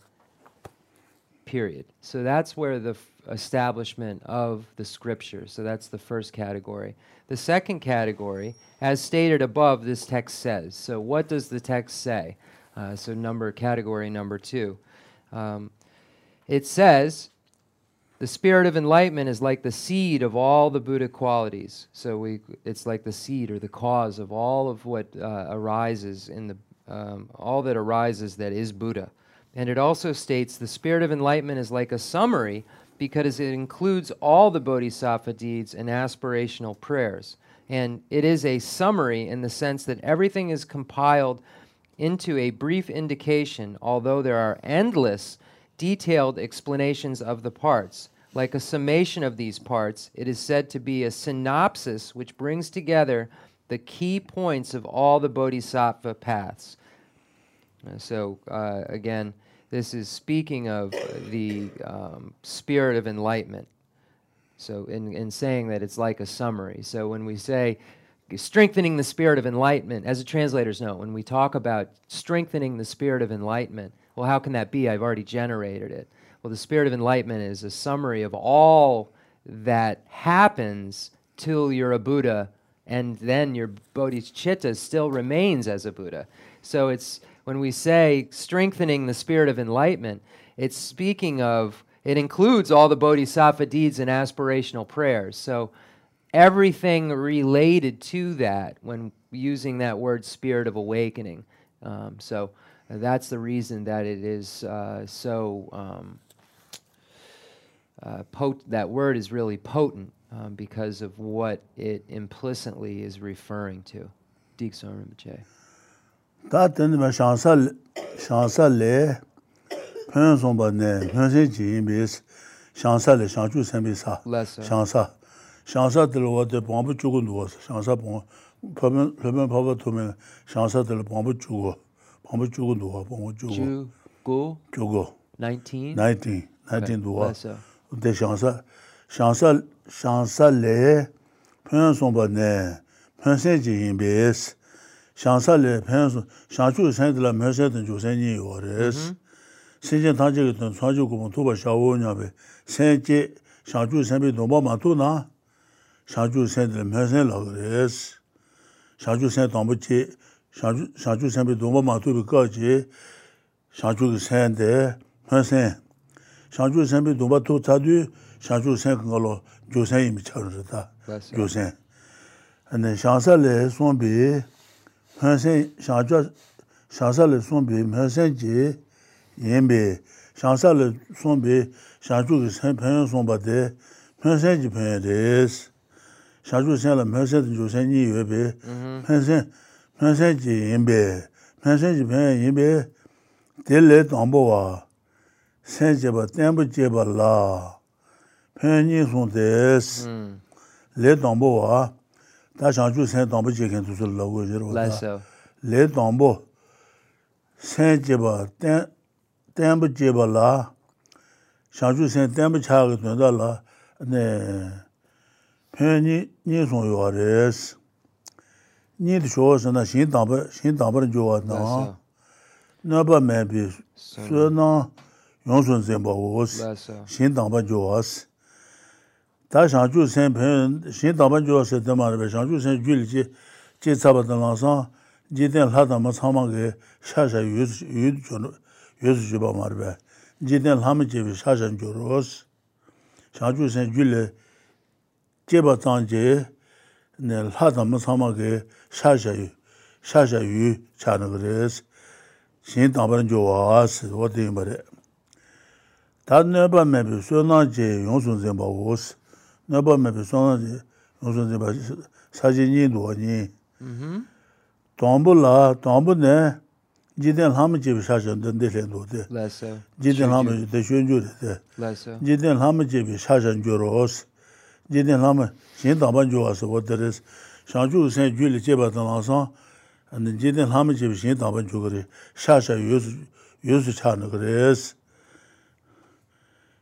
Speaker 1: Period. So that's where the f- establishment of the scripture. So that's the first category. The second category, as stated above, this text says. So what does the text say? Uh, so number category number two, um, it says. The spirit of enlightenment is like the seed of all the Buddha qualities. So we, it's like the seed or the cause of all of what uh, arises in the, um, all that arises that is Buddha. And it also states the spirit of enlightenment is like a summary because it includes all the bodhisattva deeds and aspirational prayers. And it is a summary in the sense that everything is compiled into a brief indication, although there are endless detailed explanations of the parts. Like a summation of these parts, it is said to be a synopsis which brings together the key points of all the bodhisattva paths. Uh, So, uh, again, this is speaking of the um, spirit of enlightenment. So, in, in saying that it's like a summary. So, when we say strengthening the spirit of enlightenment, as the translators know, when we talk about strengthening the spirit of enlightenment, well, how can that be? I've already generated it. Well, the spirit of enlightenment is a summary of all that happens till you're a Buddha, and then your bodhicitta still remains as a Buddha. So it's when we say strengthening the spirit of enlightenment, it's speaking of, it includes all the bodhisattva deeds and aspirational prayers. So everything related to that when using that word spirit of awakening. Um, so that's the reason that it is uh, so um, uh, that word is really potent um, because of what it implicitly is referring to. Dikson Rinpoche.
Speaker 2: Tā lē
Speaker 1: sā,
Speaker 2: pāmbu chūgu nduwa sā, pāmbu, pāmbu pāmbu tūmē, shāngsā tēla pāmbu chūgu. 서 샤사 bom 보면 보면 봐봐 도면 샤사들 bombu 주고 bombu 주고 누워 bombu 주고
Speaker 1: Ju Gu
Speaker 2: 주고
Speaker 1: 19.
Speaker 2: 19 19 누워
Speaker 1: Lesser.
Speaker 2: 데 샤사 샤사 샤살레 편송바 네 편세 지미스 샹살레 펜스 샹주 센들라 메세든 조센이 요레스 신진 단지는 사주고 도바 샤오냐베 세제 샹주 센비 노마마도나 샹주 센들 메세라 그레스 샹주 센 담부지 샹주 샹주 센비 노마마도비 거지 샹주 센데 메세 샹주 센비 노마도 자두 샹주 센 그걸로 조센이 미쳐르다
Speaker 1: Lesser.
Speaker 2: 조센 근데 샹살레 손비 현생 샤자 샤살의 손비 현생지 예배 샤살의 손비 샤주의 생편 손바데 현생지 편에스 샤주생의 현생의 조생이 예배 현생 mēnsēnchī yīmbē, mēnsēnchī pēn yīmbē, tēlē tāmbō wā, sēnchī bā tēmbō chē bā
Speaker 1: lā,
Speaker 2: pēn yī sōng tēs, lē tāmbō wā, tā shāngchū sēn tāmbō chē kēn tūsū lā wē jirwa tā,
Speaker 1: lē
Speaker 2: tāmbō, sēnchī bā tēmbō chē bā lā, shāngchū sēn tēmbō chā kē tūndā lā, pēn yī sōng yuwa rēs, Nid shuwa shana shin tangpa, shin
Speaker 1: tangpa
Speaker 2: rin juwa na, naba maybi, suwa na
Speaker 1: yonsun
Speaker 2: zinpa wos, shin tangpa juwa si. Ta shangchu sen pen, shin tangpa juwa si dima riba, shangchu sen ju li chi, chi tsaba dan langsang, ji ten la tangpa tsangma ge, sha sha yuzu juba ma riba, ji ten la mi chebi sha sha ju ros. Shangchu sen ju li, jeba tang je, ba zang ji ne la da ma chang ma ge sha sha yu sha sha yu cha na ge res. xin dang ban jiu was wo de ma de. 다 네바 메비 소나제 용순 zem바 오스 네바 메비 소나제 용순 zem바 사진이 노니
Speaker 1: Mm-hmm.
Speaker 2: 동불라 동불네 지된 하면 집 사전된 데레도데
Speaker 1: Lesser.
Speaker 2: 지된 하면 데宣주데
Speaker 1: Lesser.
Speaker 2: 지된 하면 집 사전 주로스 yedin lama shen daban juwa se wa deres shangchu sen ju li cheba tan lansan yedin lama cheba shen daban ju gari sha sha yosu cha na gares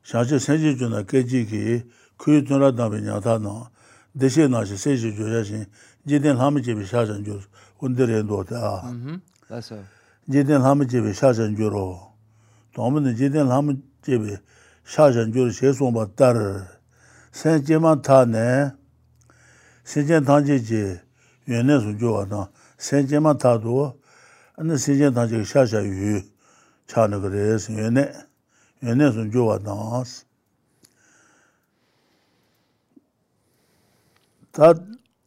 Speaker 2: shangchu sen ji ju na ke ji ki kuyu tun ra dabi nya ta na deshe na shi sen ji ju ya shen yedin lama cheba sha shan ju undir yen do ta yedin lama cheba sha shan ju ro tomin yedin lama cheba sha shan ju she song ba dar sen jima ta ne, sen jen tangji ji
Speaker 1: yun ne
Speaker 2: su jo wa na, sen jima ta do, ane sen jen tangji sha sha yu cha na kare, yun ne, yun ne su jo wa na. Ta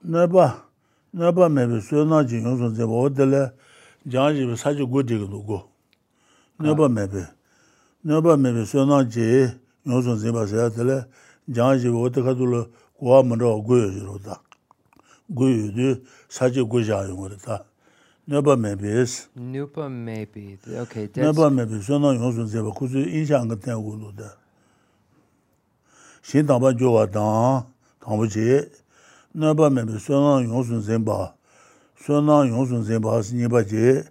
Speaker 2: naba, naba mebi su na ji yun sun zeba o dele, jan ji bi sa ji gu di gu gu, naba mebi, naba mebi su na ji yun sun zeba se ya dele, 그래서 연내 연내수 좋아나 다 너봐 너봐 매비 소나지 용선 제 어들래 장지 사지 고디고 누구 너봐 매비 너봐 매비 소나지 용선 제 바세들래 장지 어떻게들 고아문로 고여지로다 고여도 사지 고자 용거다 너봐 매비스
Speaker 1: Nupa maybe. Okay. That's,
Speaker 2: 너봐 매비 소나 용선 제 바쿠즈 인상 같은 거로다 신당바 조와다 당부지 너봐 매비 소나 용선 zem바 소나 용선 zem바 스니바지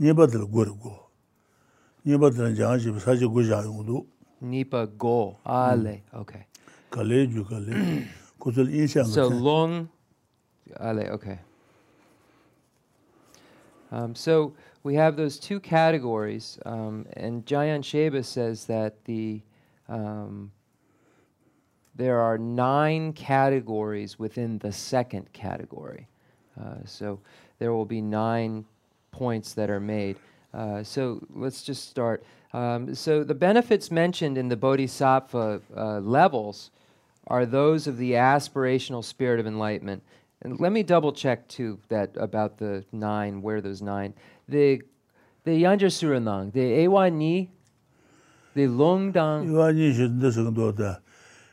Speaker 2: 니바들 고르고 니바들 장지 사지 고자 용도
Speaker 1: Nipa go. Ale. Okay.
Speaker 2: 갈레주 갈레
Speaker 1: So long, ale, okay. Um, so we have those two categories, um, and Jamyang Shepa says that the um, there are nine categories within the second category. Uh, so there will be nine points that are made. Uh, so let's just start. Um, so the benefits mentioned in the bodhisattva uh, levels are those of the aspirational spirit of enlightenment. And let me double check too that about the nine, where those nine. The the Yanja Suranang, the Ewa Ni, the Longdang.
Speaker 2: yuwa nyi shi nda da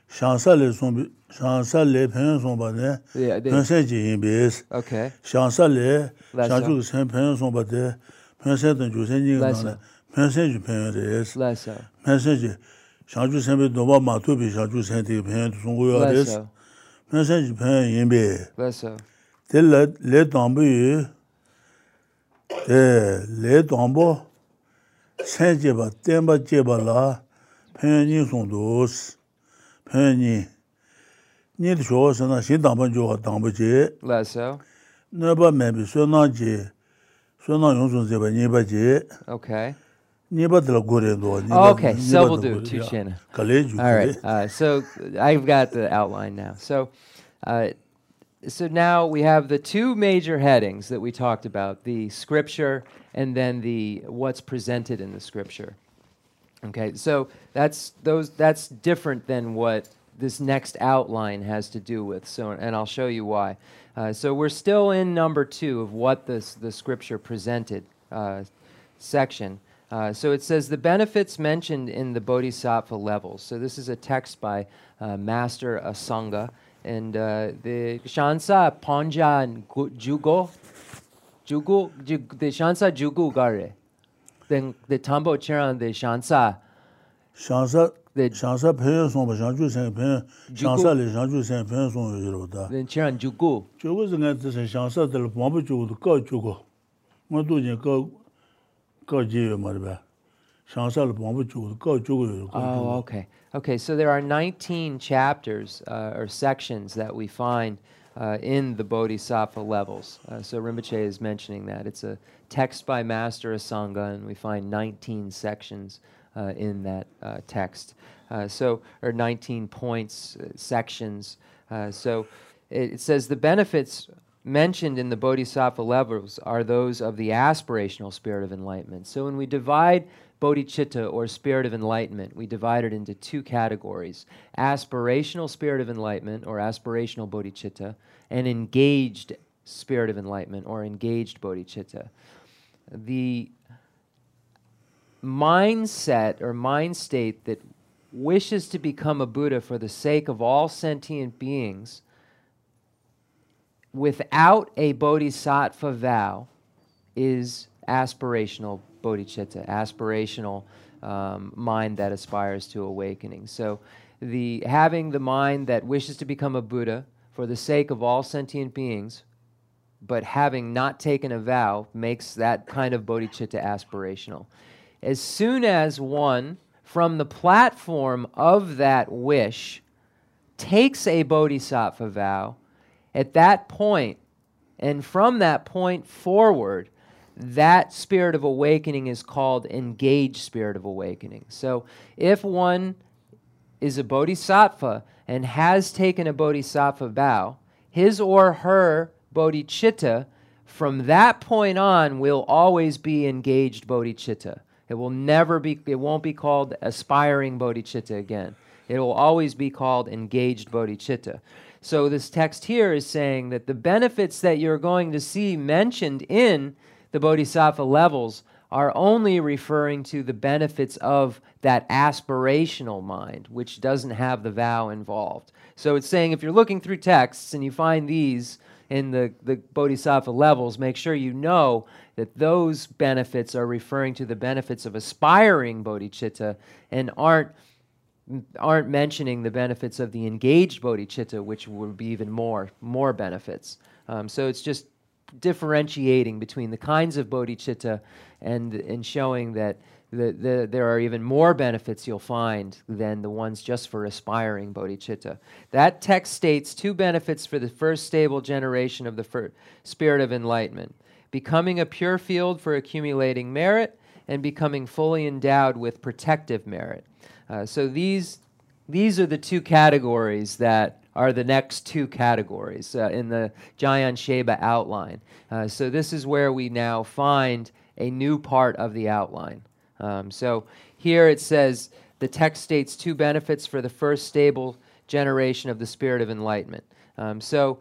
Speaker 2: shansa le song shansa le pen song ba ne pen
Speaker 1: the,
Speaker 2: ji yin bes
Speaker 1: okay.
Speaker 2: shansa le
Speaker 1: Lasa.
Speaker 2: sen pen song ba de pen sen den ju sen ji na pen sen ju pen res
Speaker 1: Lesso.
Speaker 2: pen sen ji 샤주 셈베 도바 마토비 샤주 셈데 벤 송고요 아레스 메시지 벤 옌베. 베서 텔레 레 담부 에레 담보 세제바 템바 제발라. 벤이 송도스. 벤이. 니르 조서나
Speaker 1: 신담반
Speaker 2: 조가 담부지 베서 너바 메비 소나지 소나 용존 제바 니바지 오케이
Speaker 1: Okay, so we'll do two
Speaker 2: ya.
Speaker 1: Shanna.
Speaker 2: Ka le ju
Speaker 1: All right. Uh, so I've got the outline now. So, uh, so now we have the two major headings that we talked about: the scripture and then the what's presented in the scripture. Okay, so that's those. That's different than what this next outline has to do with. So, and I'll show you why. Uh, so we're still in number two of what this the scripture presented uh, section. Uh, so it says the benefits mentioned in the Bodhisattva levels. So this is a text by uh, Master Asanga. And uh, the Shansa Panjan Jugo, Jugo, the Shansa Jugu Gare. Then the Tambo Chiran, the Shansa.
Speaker 2: Shansa
Speaker 1: the
Speaker 2: Shansa Pyo Song but Shangju Sen Pyo Shansa Le Shangju Sen Pyo Song Yo Ro Da
Speaker 1: Then Chiran Jugu
Speaker 2: Jugu is Zeng Shansa De Ba Ba Jugu De Ka Jugu Ngo Du Jin Ka
Speaker 1: Oh, okay. Okay, so there are 19 chapters uh, or sections that we find uh, in the Bodhisattva levels. Uh, so Rinpoche is mentioning that. It's a text by Master Asanga, and we find 19 sections uh, in that uh, text. Uh, so, or 19 points, uh, sections. so it, it, says the benefits mentioned in the Bodhisattva levels are those of the aspirational spirit of enlightenment. So when we divide bodhicitta or spirit of enlightenment, we divide it into two categories aspirational spirit of enlightenment or aspirational bodhicitta, and engaged spirit of enlightenment or engaged bodhicitta. The mindset or mind state that wishes to become a Buddha for the sake of all sentient beings without a bodhisattva vow is aspirational bodhicitta, aspirational um, mind that aspires to awakening. So, the having the mind that wishes to become a Buddha for the sake of all sentient beings, but having not taken a vow makes that kind of bodhicitta aspirational. As soon as one, from the platform of that wish, takes a bodhisattva vow, at that point, and from that point forward, that spirit of awakening is called engaged spirit of awakening. So if one is a bodhisattva and has taken a bodhisattva vow, his or her bodhicitta from that point on will always be engaged bodhicitta. It will never be, it won't be called aspiring bodhicitta again. It will always be called engaged bodhicitta. So this text here is saying that the benefits that you're going to see mentioned in the bodhisattva levels are only referring to the benefits of that aspirational mind, which doesn't have the vow involved. So it's saying if you're looking through texts and you find these in the, the bodhisattva levels, make sure you know that those benefits are referring to the benefits of aspiring bodhicitta and aren't aren't mentioning the benefits of the engaged bodhicitta, which would be even more more benefits. Um, so it's just differentiating between the kinds of bodhicitta and and showing that the, the, there are even more benefits you'll find than the ones just for aspiring bodhicitta. That text states two benefits for the first stable generation of the fir- spirit of enlightenment becoming a pure field for accumulating merit and becoming fully endowed with protective merit. Uh, so these, these are the two categories that are the next two categories uh, in the Jamyang Shepa outline. Uh, so this is where we now find a new part of the outline. Um, so here it says the text states two benefits for the first stable generation of the spirit of enlightenment. Um, so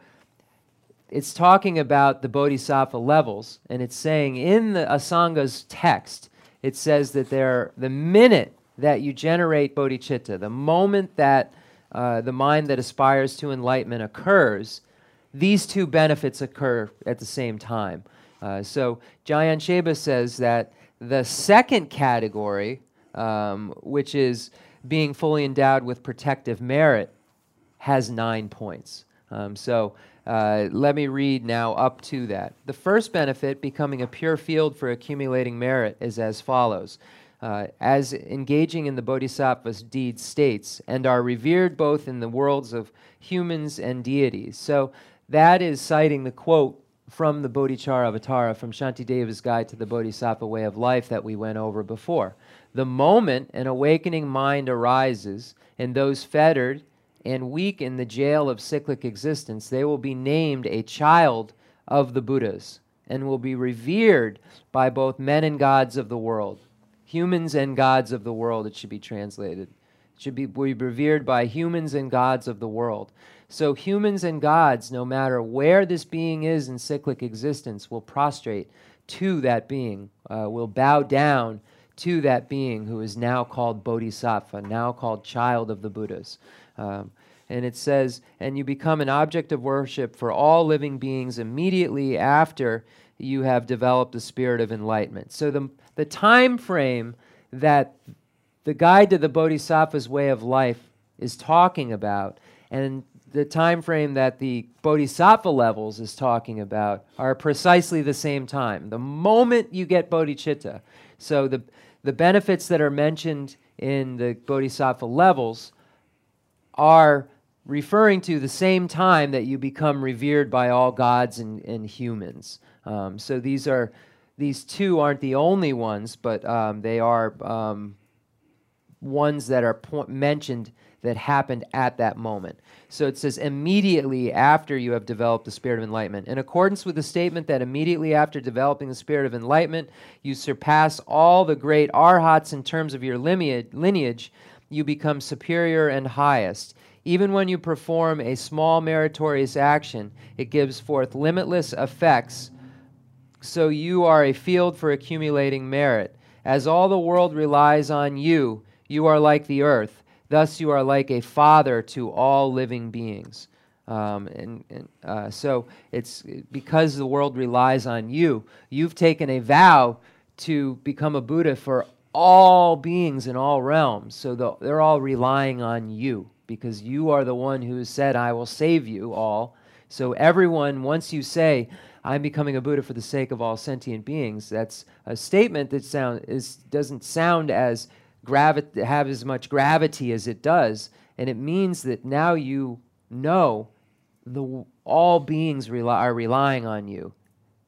Speaker 1: it's talking about the bodhisattva levels, and it's saying in the Asanga's text, it says that there, the minute that you generate bodhicitta, the moment that uh, the mind that aspires to enlightenment occurs, these two benefits occur at the same time. Uh, so Jamyang Shepa says that the second category, um, which is being fully endowed with protective merit, has nine points. Um, so uh, let me read now up to that. The first benefit, becoming a pure field for accumulating merit, is as follows. Uh, as engaging in the bodhisattva's deed states, and are revered both in the worlds of humans and deities. So that is citing the quote from the Bodhicharyavatara from Shantideva's Guide to the Bodhisattva Way of Life that we went over before. The moment an awakening mind arises, and those fettered and weak in the jail of cyclic existence, they will be named a child of the Buddhas and will be revered by both men and gods of the world. Humans and gods of the world, it should be translated. It should be, be revered by humans and gods of the world. So, humans and gods, no matter where this being is in cyclic existence, will prostrate to that being, uh, will bow down to that being who is now called Bodhisattva, now called child of the Buddhas. Um, and it says, and you become an object of worship for all living beings immediately after you have developed the spirit of enlightenment. So the, the time frame that the guide to the Bodhisattva's way of life is talking about, and the time frame that the bodhisattva levels is talking about are precisely the same time. The moment you get bodhicitta, so the the benefits that are mentioned in the bodhisattva levels are referring to the same time that you become revered by all gods and, and humans. Um, so these are these two aren't the only ones, but um, they are um, ones that are po- mentioned that happened at that moment. So it says immediately after you have developed the spirit of enlightenment. In accordance with the statement that immediately after developing the spirit of enlightenment, you surpass all the great arhats in terms of your lineage, you become superior and highest. Even when you perform a small meritorious action, it gives forth limitless effects. So you are a field for accumulating merit. As all the world relies on you, you are like the earth Thus, you are like a father to all living beings. Um, and, and uh, so it's because the world relies on you, you've taken a vow to become a Buddha for all beings in all realms. So the, they're all relying on you because you are the one who said, I will save you all. So everyone, once you say, I'm becoming a Buddha for the sake of all sentient beings, that's a statement that sound, is, doesn't sound as gravi- have as much gravity as it does. And it means that now you know the, all beings rely, are relying on you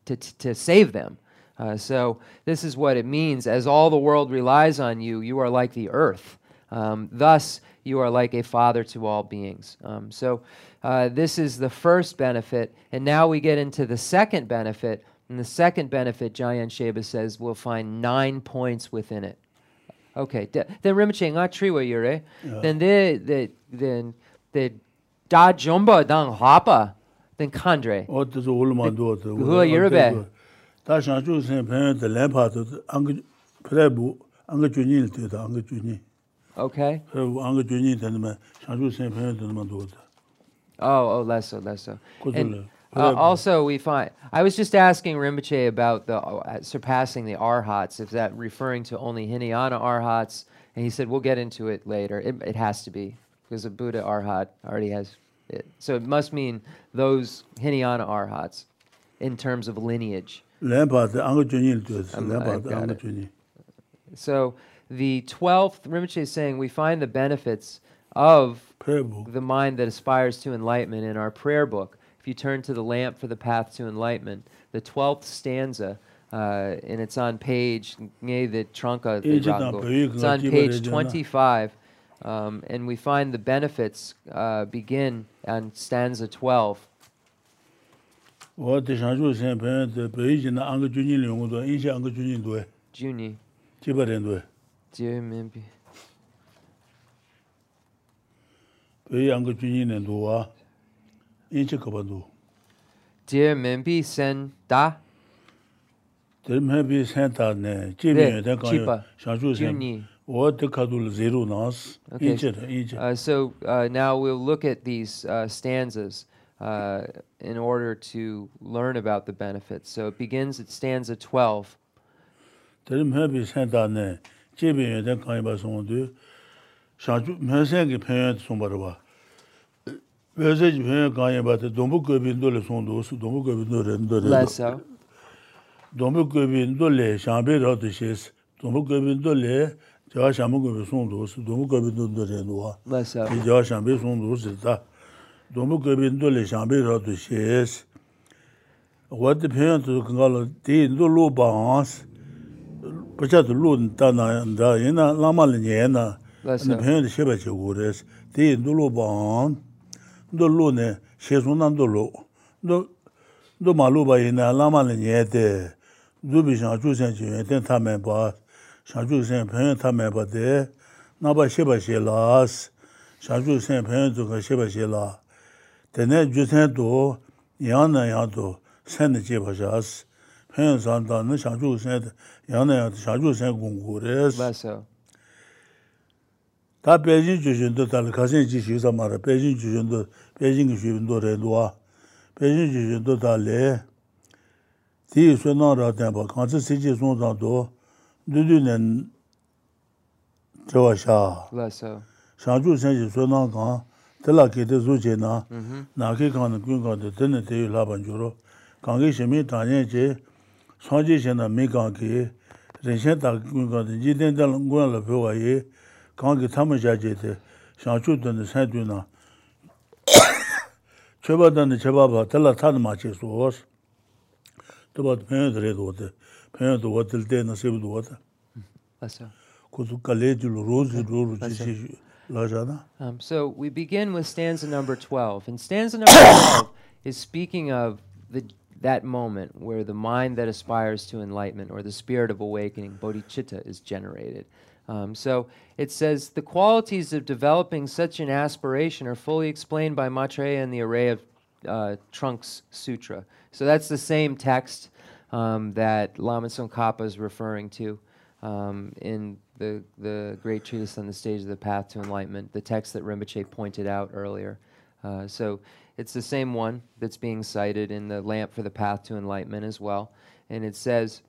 Speaker 1: to, to, to save them. Uh, so, this is what it means. As all the world relies on you, you are like the earth. Um, thus, you are like a father to all beings. Um, so, uh, this is the first benefit. And now we get into the second benefit. And the second benefit, Jamyang Shepa says, we'll find nine points within it. Okay. Then Rinpoche nga triwa yure. Then the the then the da jomba dang hapa then kandre.
Speaker 2: O de zo ulma do.
Speaker 1: Hu yure.
Speaker 2: Da shang ju sen pen de len pa de ang pre bu ang ju ni de da ang ju ni.
Speaker 1: Okay.
Speaker 2: Pre bu ang ju ni de ma shang ju sen pen de ma do.
Speaker 1: Oh, oh, less so, less so. And, uh, also, we find I was just asking Rinpoche about the uh, surpassing the arhats. If that referring to only Hinayana arhats, and he said we'll get into it later. It, it has to be because a Buddha arhat already has it, so it must mean those Hinayana arhats in terms of lineage. So the twelfth Rinpoche is saying we find the benefits of the mind that aspires to enlightenment in our prayer book. If you turn to the lamp for the path to enlightenment, the 12th stanza, uh, and it's on page, it's on page 25. Um, and we find the benefits uh, begin on stanza 12. Juni.
Speaker 2: pei yanga junyi nenduwa, inchi kabandu.
Speaker 1: Dear Membi Sen Da.
Speaker 2: Dear Membi Sen Da ne, jibi
Speaker 1: yun ten
Speaker 2: kanyo, shanshu sen, wo te kadul zeru nas, inchi da,
Speaker 1: inchi. So uh, now we'll look at these uh, stanzas. Uh, in order to learn about the benefits. So it begins at stanza 12.
Speaker 2: 샤주 매생이 표현 좀 봐봐. 매생이 표현 가에 봐도 너무 겁인도를 손도스 너무 겁인도를 인도를. 라서. 너무 겁인도를 샤베라도 시스 너무 겁인도를 제가 샤무 겁이 손도스 너무 겁인도를
Speaker 1: 놓아.
Speaker 2: 라서. 제가 샤베 손도스 다 너무 겁인도를 샤베라도 시스 what the parents to kangalo de lo lo bans pa cha lo ta na da ina
Speaker 1: lama
Speaker 2: le
Speaker 1: na
Speaker 2: 근데 변도 쉐바 제고레스 데 눌로반 눌로네 쉐존난 눌로 너너 말로바이나 라마네 예데 두비샤 주센지 예데 타메 바 샤주센 변 타메 바데 나바 쉐바 쉐라스 샤주센 변 두가 쉐바 쉐라 데네 주센도 야나 야도 센데 제바샤스 변 산다는 샤주센 야나 야도 샤주센 공고레스
Speaker 1: 맞아
Speaker 2: 다 베이징 주준도 달 가진 지시사 말아 베이징 주준도 베이징 주준도 레도아 베이징 주준도 달레 디 수나라 담바 간지 시지 송장도 누드는 저와샤.
Speaker 1: 라서
Speaker 2: 상주 선지 수나가 들라게데 주제나 나게 가는 군가도 되는 대유 라반 주로 강게 심이 다녀제 소지신의 메가게 렌센다 지된달 군을 배워야 kāngi tāma jāje te shāngchū tu na tāna mā che wās na
Speaker 1: tu so we begin with stanza number 12. And stanza number 12 is speaking of the, that moment where the mind that aspires to enlightenment or the spirit of awakening, bodhicitta, is generated. Um, so it says the qualities of developing such an aspiration are fully explained by Maitreya in the Array of uh, Trunks Sutra. So that's the same text um, that Lama Tsongkhapa is referring to um, in the, the great treatise on the stage of the path to enlightenment, the text that Rinpoche pointed out earlier. Uh, so it's the same one that's being cited in the lamp for the path to enlightenment as well. And it says,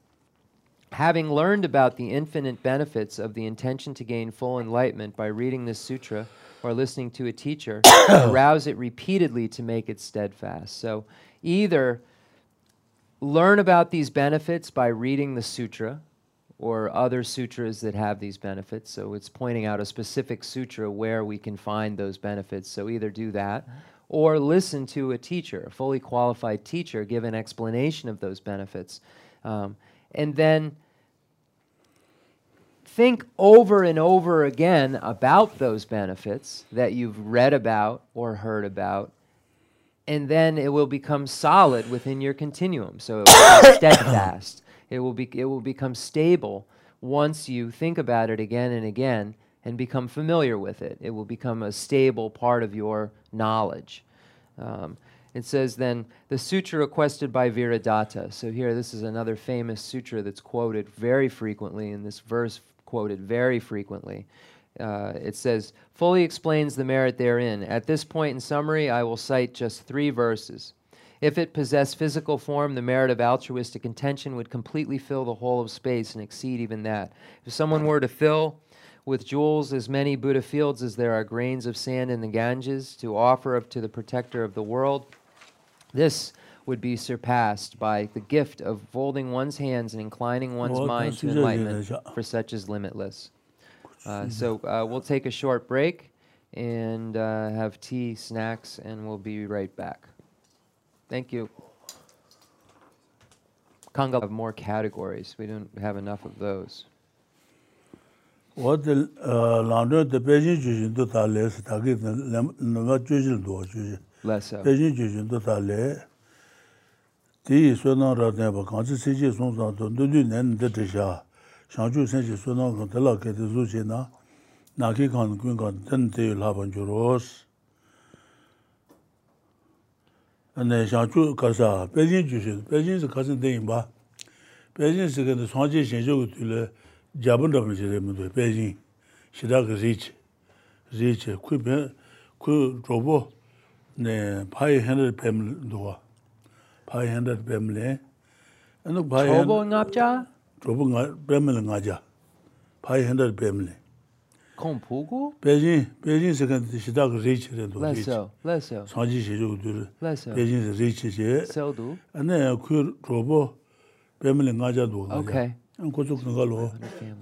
Speaker 1: having learned about the infinite benefits of the intention to gain full enlightenment by reading this sutra or listening to a teacher, arouse it repeatedly to make it steadfast. So either learn about these benefits by reading the sutra or other sutras that have these benefits. So it's pointing out a specific sutra where we can find those benefits. So either do that or listen to a teacher, a fully qualified teacher, give an explanation of those benefits. Um, and then think over and over again about those benefits that you've read about or heard about and then it will become solid within your continuum. So it will be steadfast. It will be it will become stable once you think about it again and again and become familiar with it. It will become a stable part of your knowledge. Um, it says then the sutra requested by Viradatta. So here, this is another famous sutra that's quoted very frequently, in this verse quoted very frequently. Uh, it says, fully explains the merit therein. At this point in summary, I will cite just three verses. If it possessed physical form, the merit of altruistic intention would completely fill the whole of space and exceed even that. If someone were to fill with jewels as many Buddha fields as there are grains of sand in the Ganges to offer up to the protector of the world, this would be surpassed by the gift of folding one's hands and inclining one's mind to enlightenment, for such is limitless. Uh, so uh, we'll take a short break and uh, have tea, snacks, and we'll be right back. Thank you. Congo have more categories. We don't have enough of those.
Speaker 2: What the uh, laundry the Beijing jujin do ta le se ta gi ne ma jujin do jujin.
Speaker 1: Less so.
Speaker 2: Beijing jujin do ta le. Tī suanāng rātnē pa kāngchī sīchī sōngsāng tō ndūdū nēn dē tī shā, shāngchū sēnchī suanāng kāng tēlā kē tī sū chī na, nā kī kāng kūñ kāng tēn tī yu lā pañ chū rōs. Nē shāngchū kāsā, Beijing chū shī, Beijing sī kāsā tē yīng bā, Beijing sī kāntā sōngchī shēnchī kū tū lē jāpan rā pañ chī rē mū tō, Beijing, shirā kā rī chī, rī chī, kū rō bō, nē pā yī hēn rā pēm duwa. 500 뱀레. anu bhai
Speaker 1: chobo ngapcha
Speaker 2: chobo nga bemle ngaja 500 bemle
Speaker 1: kom pugu
Speaker 2: beijing beijing se kan shida ge rich re do rich
Speaker 1: leso leso
Speaker 2: saji she jo
Speaker 1: du
Speaker 2: beijing se rich she
Speaker 1: so do
Speaker 2: ane ku chobo bemle ngaja do
Speaker 1: okay.
Speaker 2: an ko zuk ngalo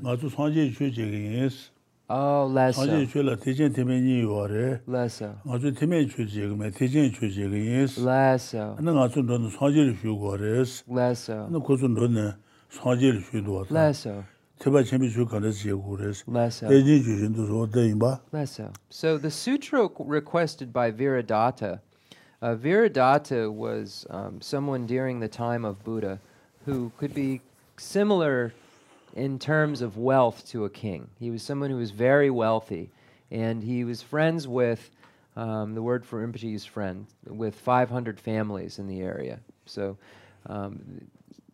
Speaker 2: ngazu saji che je ge yes
Speaker 1: 아
Speaker 2: 레서 아주 줄라 대전 대면이 요래 레서 아주 대면 주제
Speaker 1: 그매
Speaker 2: 대전 주제 그 예스 레서
Speaker 1: 나
Speaker 2: 아주 너는 사질 주고
Speaker 1: 그랬어
Speaker 2: 레서 나 고준 너는
Speaker 1: 사질
Speaker 2: 주도 왔다 레서 제발
Speaker 1: 재미 줄 거래서 예고 그랬어 레서 대전 주진도 좋대인 봐 레서 so the sutra requested by viradatta uh, viradatta was um, someone during the time of buddha who could be similar in terms of wealth to a king. He was someone who was very wealthy, and he was friends with, um, the word for Rinpoche is friend, with 500 families in the area. So um,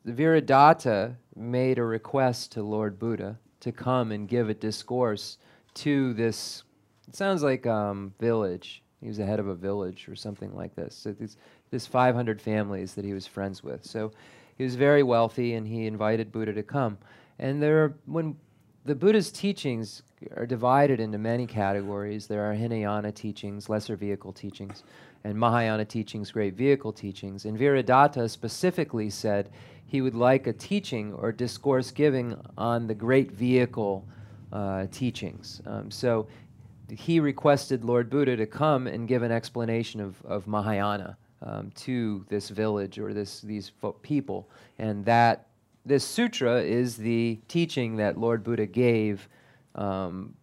Speaker 1: the Viradatta made a request to Lord Buddha to come and give a discourse to this. It sounds like um, village. He was the head of a village or something like this. So this, this 500 families that he was friends with. So he was very wealthy, and he invited Buddha to come. And there, are, when the Buddha's teachings are divided into many categories. There are Hinayana teachings, lesser vehicle teachings, and Mahayana teachings, great vehicle teachings. And Viradatta specifically said he would like a teaching or discourse giving on the great vehicle uh, teachings. Um, so he requested Lord Buddha to come and give an explanation of, of Mahayana um, to this village or this, these people. And that This sutra is the teaching that Lord Buddha gave um,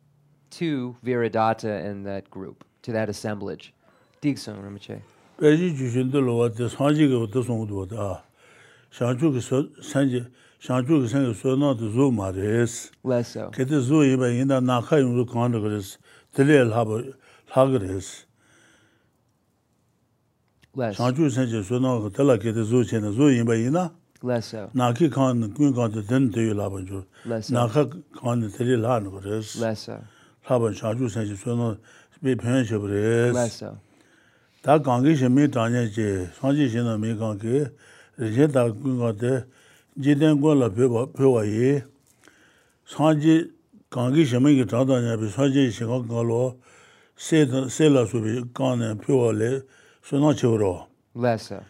Speaker 1: to Viradatta and that group, to that assemblage. Digsung Rinpoche.
Speaker 2: Beji jushindu lowa te sanji ge wata songdu wata. Ah, shanchu ge sanji, shanchu ge sanji so na te zo ma res. Less so. Kete zo iba inda naka yungu kanda gres, tele lhaba, lhaga res. Less. Shanchu ge sanji so na tela kete zo chena, zo iba inda less so na ki kan kun kan de den de la ban ju na ka kan de de la no res less
Speaker 1: so
Speaker 2: la ban sha ju sen ji so no be pen she bre
Speaker 1: less
Speaker 2: so da kan gi she mi da ne ji song ji shen no mi kan ge je da kun kan de ji den go la be ba pe wa ye. Song ji kan gi she mi ge da da ne be song ji she kan ga lo se se la su be kan ne pe wa le so no che ro. Less
Speaker 1: so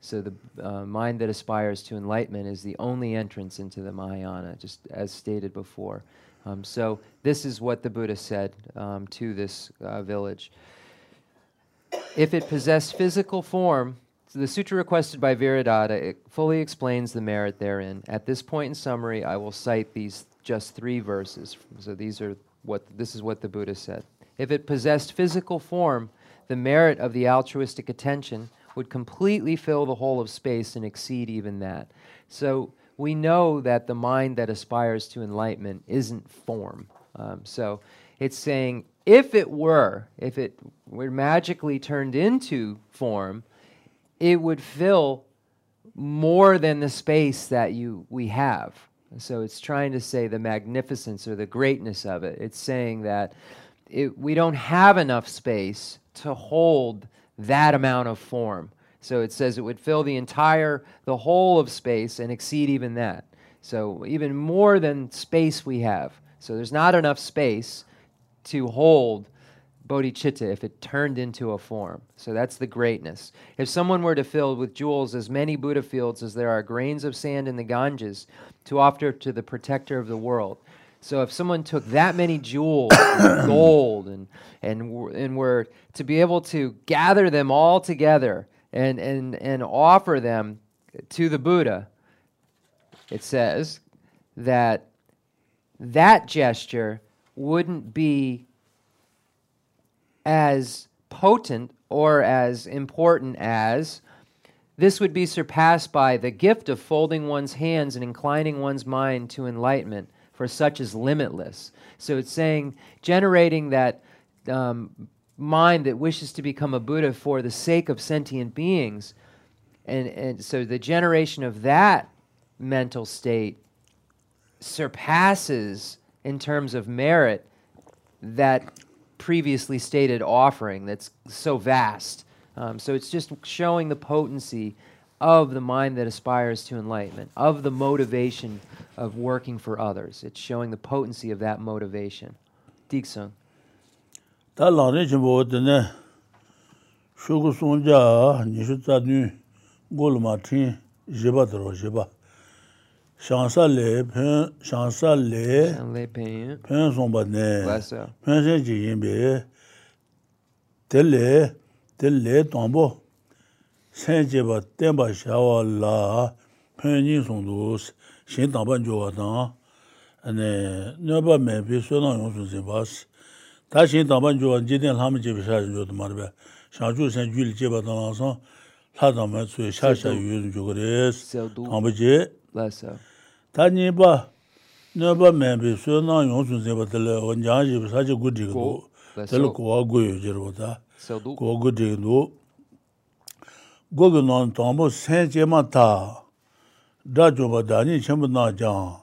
Speaker 1: So the uh, mind that aspires to enlightenment is the only entrance into the Mahayana, just as stated before. Um, so this is what the Buddha said um, to this uh, village. If it possessed physical form, so the sutra requested by Viradatta fully explains the merit therein. At this point in summary, I will cite these just three verses. So these are what this is what the Buddha said. If it possessed physical form, the merit of the altruistic attention would completely fill the whole of space and exceed even that. So we know that the mind that aspires to enlightenment isn't form. Um, so it's saying if it were, if it were magically turned into form, it would fill more than the space that you we have. So it's trying to say the magnificence or the greatness of it. It's saying that it, we don't have enough space to hold that amount of form. So it says it would fill the entire, the whole of space and exceed even that. So even more than space we have. So there's not enough space to hold bodhicitta if it turned into a form. So that's the greatness. If someone were to fill with jewels as many Buddha fields as there are grains of sand in the Ganges to offer to the protector of the world. So if someone took that many jewels, gold, and and and were to be able to gather them all together and and and offer them to the Buddha, it says that that gesture wouldn't be as potent or as important as this would be surpassed by the gift of folding one's hands and inclining one's mind to enlightenment, for such is limitless. So it's saying generating that um, mind that wishes to become a Buddha for the sake of sentient beings. And, and so the generation of that mental state surpasses, in terms of merit, that previously stated offering that's so vast. Um, so it's just showing the potency of the mind that aspires to enlightenment, of the motivation of working for others. It's showing the potency of that motivation. Diksung.
Speaker 2: Tā lāni chimbo tene shūku sōngja nishu tādni gōl mātīn jibā taro jibā. Shāngsā lē, pēn shāngsā lē, pēn sōngba nē, pēn shēn jī yinbē, tēlē, tēlē tōmbō, shēn jibā tēmbā shāwā lā, pēn jī sōngdōs, shen tangpan jowa tanga, nyoba mebi suena yongsun zin bas. Ta shen tangpan jowa jiden lama jebi sha zin joda marba, shangchu san juli jeba tanga san, la tangpan tsui sha sha yu zin joga res, tangpa je. Ta nipa nyoba mebi suena yongsun zin ba tala wanjaan jebi sha je gudi gado, tala kuwa goyo jirwa ta, kuwa gudi gado. Gogo nan tangpa san jema taa, dā chūpa
Speaker 1: dāni chenpa
Speaker 2: nā chāng,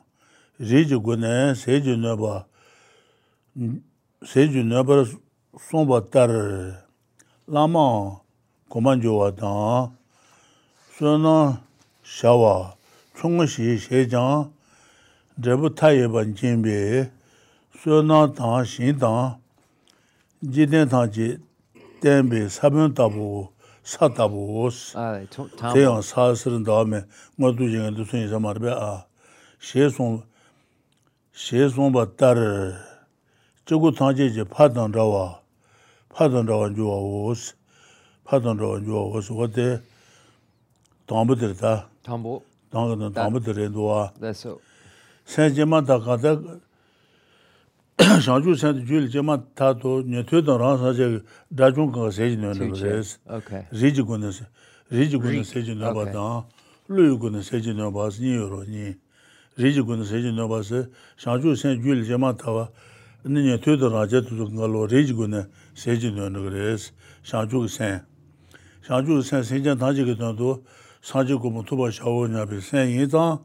Speaker 2: rī chī gu nē, sē chī nē pa, sē chī nē pa sōng pa tār, lāma kuman chū wā tāng, sō nā shā wā, chōng shī shē chāng, drebu tā yé pa jīn bē, sō nā tāng shīn tāng, jī tēn tāng jī tēn bē sā pēng tā pū, 사다보 오스 대형 사스는 다음에 모두 중에 무슨 이상 말배 아 셰송 셰송 바따르 저거 타제제 파던 라와 파던 라와 주와 오스 파던 라와 주와 오스. 어때? 담부들다. 담보. 당은 담부들에 놓아 그래서 세제마다 가다 shangchū sāntī jūli jima tā tō nye tuyō tāng rāng sā chā dāchūng kāngā
Speaker 1: sēchī
Speaker 2: nio nio sēs, rīchī
Speaker 1: guñā sē,
Speaker 2: rīchī guñā sēchī nio bā tāng, lūyī guñā sēchī nio bā sī nī yō rō nī, rīchī guñā sēchī nio bā sē, shangchū
Speaker 1: sāntī
Speaker 2: jūli jima tā wā, nī nye tuyō tāng rāng chā tū tō kāngā lō rīchī guñā sēchī nio nio sēs, shangchū kā sēn, shangchū kā sēn sēchā tāng chī kā tāng tō, sāngchī guñā tū bā shā wō nyā bī sēn yī tāng,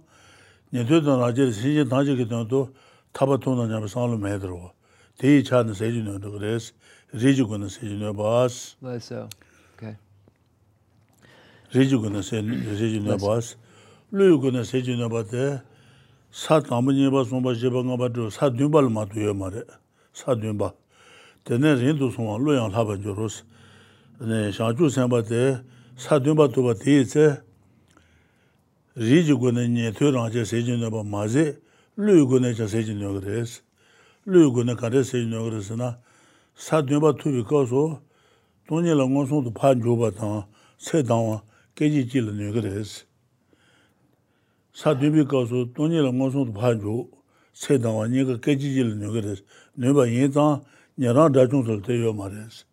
Speaker 2: nye tuyō tāng rāng chā sēchī tāng chī kā tāng tō, 타바토나 잡아 살로 해들어 대이 차는 세진도 그래서 리주고는 세진도 바스 맞아 오케이
Speaker 1: 리주고는
Speaker 2: 세 리주는 바스 루고는 세진도 바데 사 남은이 바 송바 제방가 바도 사 듄발 마도요 말에 사 듄바 되네 린도 송아 로양 하반 조로스 네 샤주 생바데 사 듄바 도바 대이제 리주고는 네 토랑 제 세진도 바 마제 루고네 자 세진요 그래서 루고네 가래 세진요 그래서나 사드바 투비 거서 돈이 롱고송도 파 줘봤다 세당와 깨지 질르네 그래서 사드비 거서 돈이 롱고송도 파 줘. 세당와 네가 깨지 질르네 그래서 네가 예장 녀랑 다중설 되요 말했어.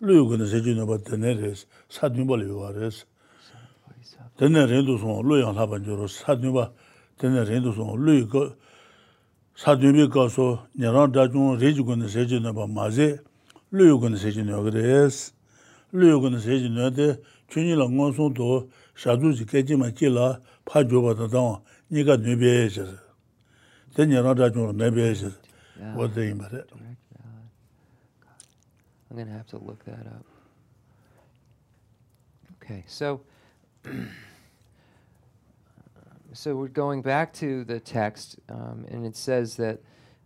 Speaker 2: 루고네 세진요 봤더니 그래서 사드비 벌이 와레스. 되네 렌도송 루양 하반조로 사드바 tene rindu song, lui ka sadunbi ka so nyaran dachung reji guni seji nyo pa mazi, lui guni seji nyo kres. Lui guni seji nyo de chunyi la ngon song to shadu si keji ma chi la pa jo pa tatang nika nyo biye e shir. Ten nyaran dachung la nyo biye e shir. What they in bare.
Speaker 1: I'm going to have to look that up. Okay, so... so we're going back to the text, um, and it says that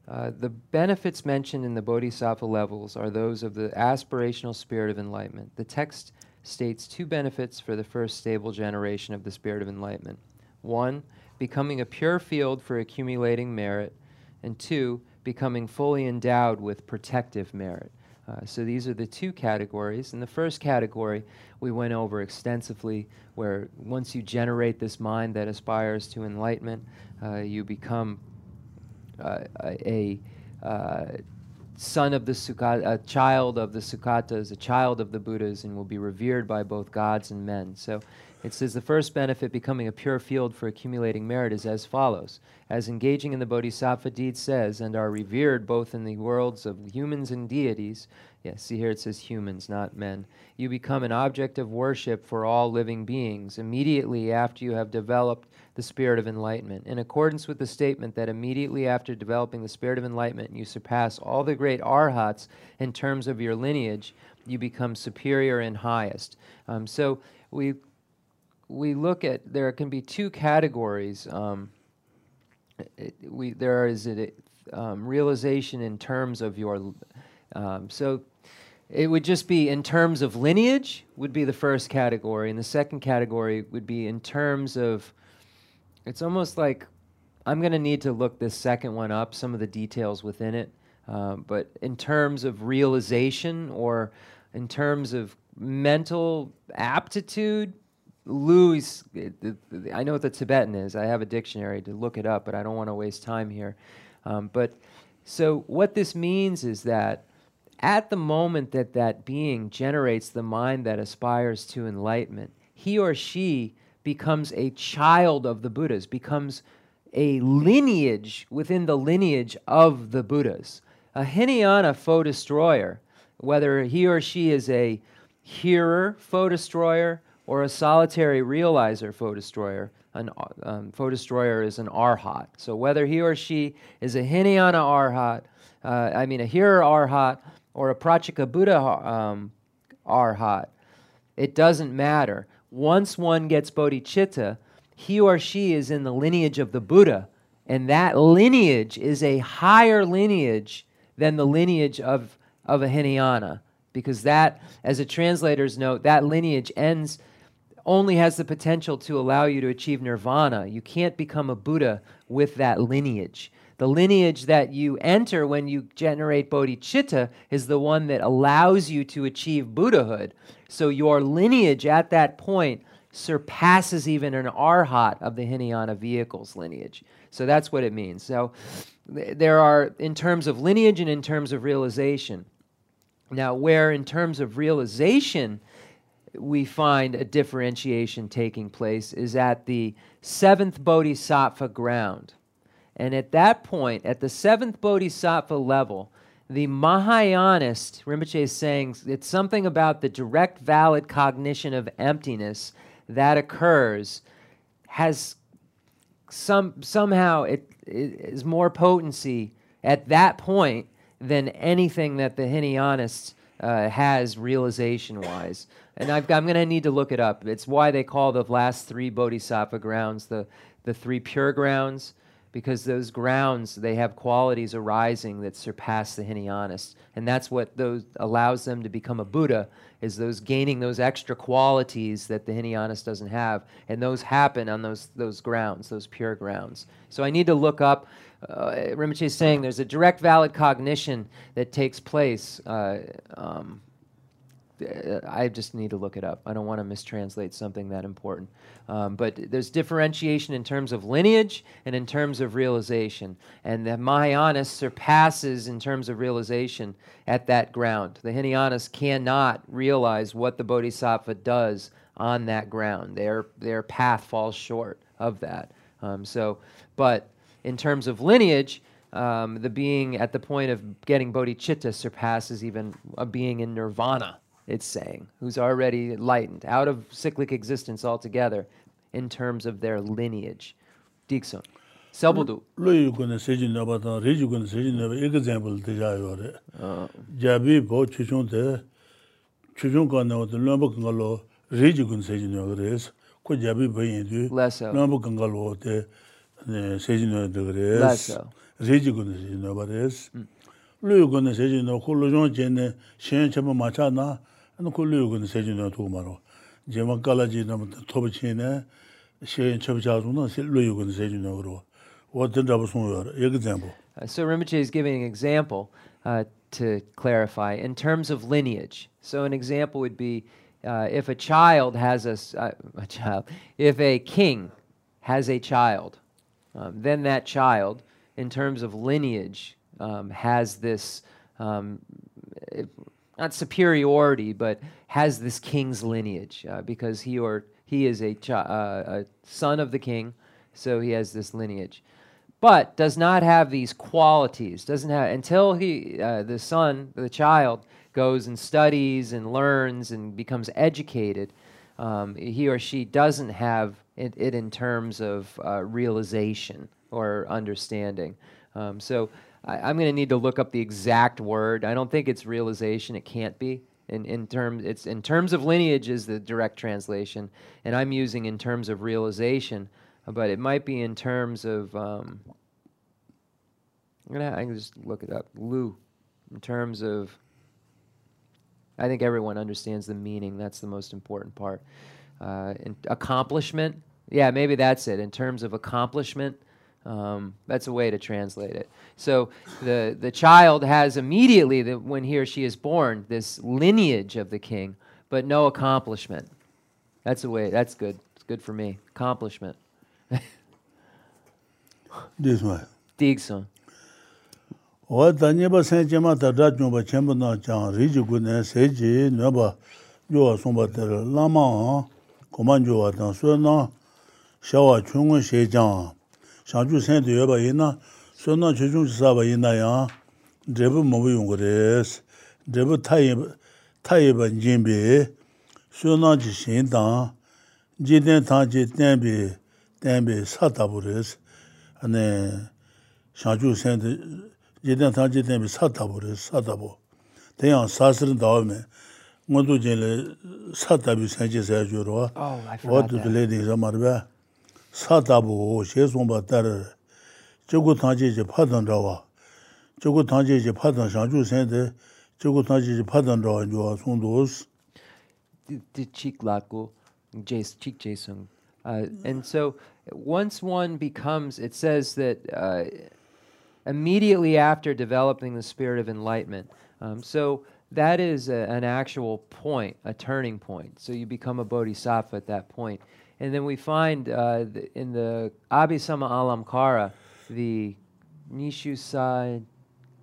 Speaker 1: uh, the benefits mentioned in the Bodhisattva levels are those of the aspirational spirit of enlightenment. The text states two benefits for the first stable generation of the spirit of enlightenment. One, becoming a pure field for accumulating merit, and two, becoming fully endowed with protective merit. Uh, so these are the two categories. In the first category, we went over extensively where once you generate this mind that aspires to enlightenment, uh, you become uh, a, a uh, son of the Sugata, a child of the Sugatas, a child of the Buddhas, and will be revered by both gods and men. So it says the first benefit, becoming a pure field for accumulating merit, is as follows. As engaging in the bodhisattva deed says, and are revered both in the worlds of humans and deities, yes, see here it says humans, not men, you become an object of worship for all living beings immediately after you have developed the spirit of enlightenment. In accordance with the statement that immediately after developing the spirit of enlightenment, you surpass all the great arhats in terms of your lineage, you become superior and highest. Um, so we we look at there can be two categories. Um, it, we there is a um, realization in terms of your. Um, so it would just be in terms of lineage would be the first category, and the second category would be in terms of. It's almost like I'm going to need to look this second one up, some of the details within it. Um, but in terms of realization or in terms of mental aptitude, Louis, I know what the Tibetan is. I have a dictionary to look it up, but I don't want to waste time here. Um, but so what this means is that at the moment that that being generates the mind that aspires to enlightenment, he or she becomes a child of the Buddhas, becomes a lineage within the lineage of the Buddhas. A Hinayana foe destroyer, whether he or she is a hearer foe destroyer, or a solitary realizer foe destroyer. An um, foe destroyer is an arhat. So whether he or she is a Hinayana arhat, uh, I mean a hearer arhat, or a Pratyeka Buddha um, arhat, it doesn't matter. Once one gets bodhicitta, he or she is in the lineage of the Buddha, and that lineage is a higher lineage than the lineage of, of a Hinayana, because that, as a translator's note, that lineage ends only has the potential to allow you to achieve nirvana. You can't become a Buddha with that lineage. The lineage that you enter when you generate bodhicitta is the one that allows you to achieve Buddhahood. So your lineage at that point surpasses even an arhat of the Hinayana vehicles lineage. So that's what it means. So there are, in terms of lineage and in terms of realization. Now, where in terms of realization, we find a differentiation taking place is at the seventh bodhisattva ground. And at that point, at the seventh bodhisattva level, the Mahayanist, Rinpoche is saying it's something about the direct valid cognition of emptiness that occurs has some somehow it, it is more potency at that point than anything that the Hinayanists uh, has realization wise. And i am going to need to look it up. It's why they call the last three bodhisattva grounds the, the three pure grounds, because those grounds, they have qualities arising that surpass the Hinayanists. And that's what those allows them to become a Buddha, is those gaining those extra qualities that the Hinayanist doesn't have. And those happen on those, those grounds, those pure grounds. So I need to look up uh, Rinpoche is saying there's a direct valid cognition that takes place. Uh, um, I just need to look it up. I don't want to mistranslate something that important. Um, but there's differentiation in terms of lineage and in terms of realization. And the Mahayana surpasses in terms of realization at that ground. The Hinayanas cannot realize what the Bodhisattva does on that ground. Their, their path falls short of that. Um, so, but in terms of lineage, um, the being at the point of getting bodhicitta surpasses even a being in nirvana, it's saying, who's already enlightened, out of cyclic existence altogether in terms of their lineage. Dixon. Sabudu.
Speaker 2: Lo guna sejin na ba ta re yu guna sejin na ba ek example de ah. ja yo re. Ja bi bo chu chung de chu chung ka na de lo ba ka lo re yu guna sejin yo re. Ko ja bi ba yin du. Lo ba ka lo de sejin yo de re. Re yu guna sejin yo ba re. Lo guna sejin no ko lo jong jen ne shen che ma cha na 안 콜로요군 세진노 도마로 제마 칼라지노 토브치네 셴 쳔자주노 루요군 세진노 그로 어떤 잡으송요 example
Speaker 1: so Rinpoche is giving an example uh, to clarify in terms of lineage. So, an example would be uh, if a child has a, uh, a, child, if a king has a child, um, then that child, in terms of lineage, um, has this um, not superiority, but has this king's lineage uh, because he or he is a, chi- uh, a son of the king, so he has this lineage. But does not have these qualities doesn't have until he uh, the son the child goes and studies and learns and becomes educated um, he or she doesn't have it, it in terms of uh, realization or understanding. Um, so I, am going to need to look up the exact word i don't think it's realization it can't be in, in terms it's in terms of lineage is the direct translation and i'm using in terms of realization but it might be in terms of um, I'm gonna I can just look it up. Lu, in terms of I think everyone understands the meaning. That's the most important part. Uh, accomplishment, yeah, maybe that's it. In terms of accomplishment, um, that's a way to translate it. So the the child has immediately, the, when he or she is born, this lineage of the king, but no accomplishment. That's a way. That's good. It's good for me. Accomplishment.
Speaker 2: this one.
Speaker 1: Digson.
Speaker 2: 샹주 센도 여봐 이나. 소나 조중 사바 이나야. 제부 뭐 용거레스 제부 타이 타이 번진비. 소나 지신다. 지든 다 지든비 땡비 사다버레스 아네 샹주 센도 지든 다 지든비 사다버레스 사다보. 대양 사스는 다음에 모두 제일 사다비 산지서 해주러 와도 들레디 좀 말봐. Re, satabu. Tenyang sasirin dawa me, ngondu jinle satabi sanji sayaju rwa.
Speaker 1: Oh, I forgot that.
Speaker 2: Wadu dule di zamarwa, satabu she somba dar, jigu tang jiji padan rawa, jigu tang jiji padan shangju sende, jigu tang jiji padan rawa njuwa songdos.
Speaker 1: The latgu, chik jesung. Uh, and so once one becomes, it says that uh, immediately after developing the spirit of enlightenment. Um, so that is a, an actual point, a turning point. So you become a bodhisattva at that point. And then we find uh, in the Abhisama Alamkara, the Nishu Sa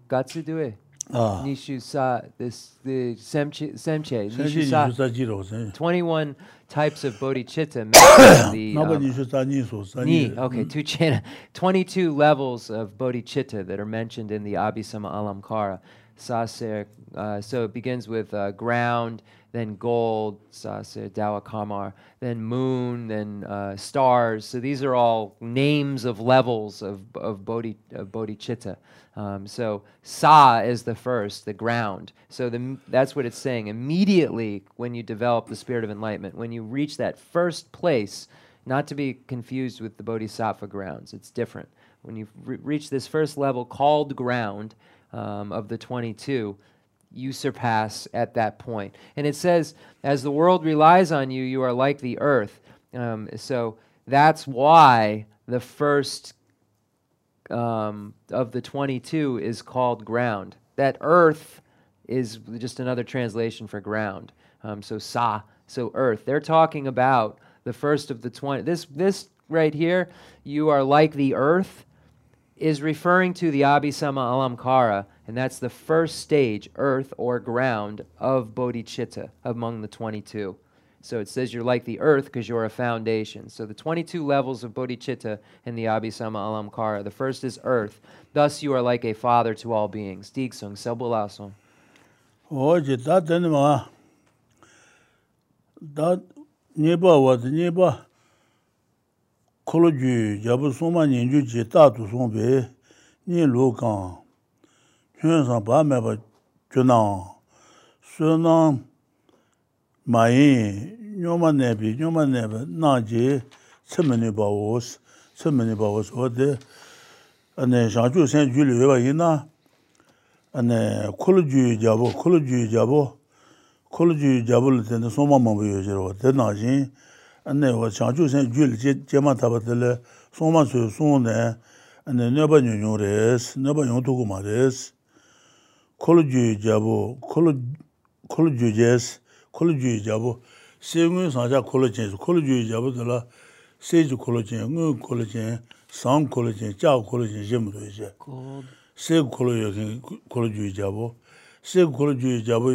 Speaker 1: Gatsudue.
Speaker 2: Ah.
Speaker 1: Nishu Sa, this, the Semche, Semche
Speaker 2: Nishu Sa,
Speaker 1: 21 types of bodhicitta the
Speaker 2: um,
Speaker 1: ni, okay, two chana, 22 levels of bodhicitta that are mentioned in the Abhisama Alamkara. Saser, uh, so it begins with uh, ground, then gold, Saser, Dawakamar, then moon, then uh, stars. So these are all names of levels of, of, bodhi, of bodhicitta. Um, so sa is the first, the ground. So the, that's what it's saying. Immediately when you develop the spirit of enlightenment, when you reach that first place, not to be confused with the bodhisattva grounds, it's different. When you re- reach this first level called ground um, of the 22, you surpass at that point. And it says, as the world relies on you, you are like the earth. Um, so that's why the first um, of the 22 is called ground. That earth is just another translation for ground. Um, so sa, so earth. They're talking about the first of the 20. This, this right here, you are like the earth, is referring to the Abhisama Alamkara, and that's the first stage, earth or ground, of bodhicitta among the 22. So it says you're like the earth because you're a foundation. So the 22 levels of bodhicitta in the Abhisama Alamkara. The first is earth. Thus you are like a father to all beings. Digsung, Selbulasung.
Speaker 2: Oje, da teni ma, da nyeba wad nyeba kolo ju jabu soma nyenju je tu sombe, nyen lo xun san pa me pa junang, sunang mayin, nyoma nebi, nyoma nebi, nangji tsimini pa wos, tsimini pa wos wade, ane shangchu sen ju liwe wa ina, ane kulu ju jabu, kulu ju jabu, kulu ju jabu li tende soma mambu yo zirwa, wade nangji, ane wa shangchu sen ju li jema taba tele soma su su ne, ane nyeba nyonyo res, nyeba nyon tuku ma res, kolo juyu jabo, kolo juyu jes, kolo juyu jabo, se ngun sancha kolo chen, kolo juyu jabo dala seji kolo chen, ngun kolo chen, sang kolo chen, jaa kolo chen, jemu doye che. Se kolo yokin, kolo juyu jabo, se kolo juyu jabo,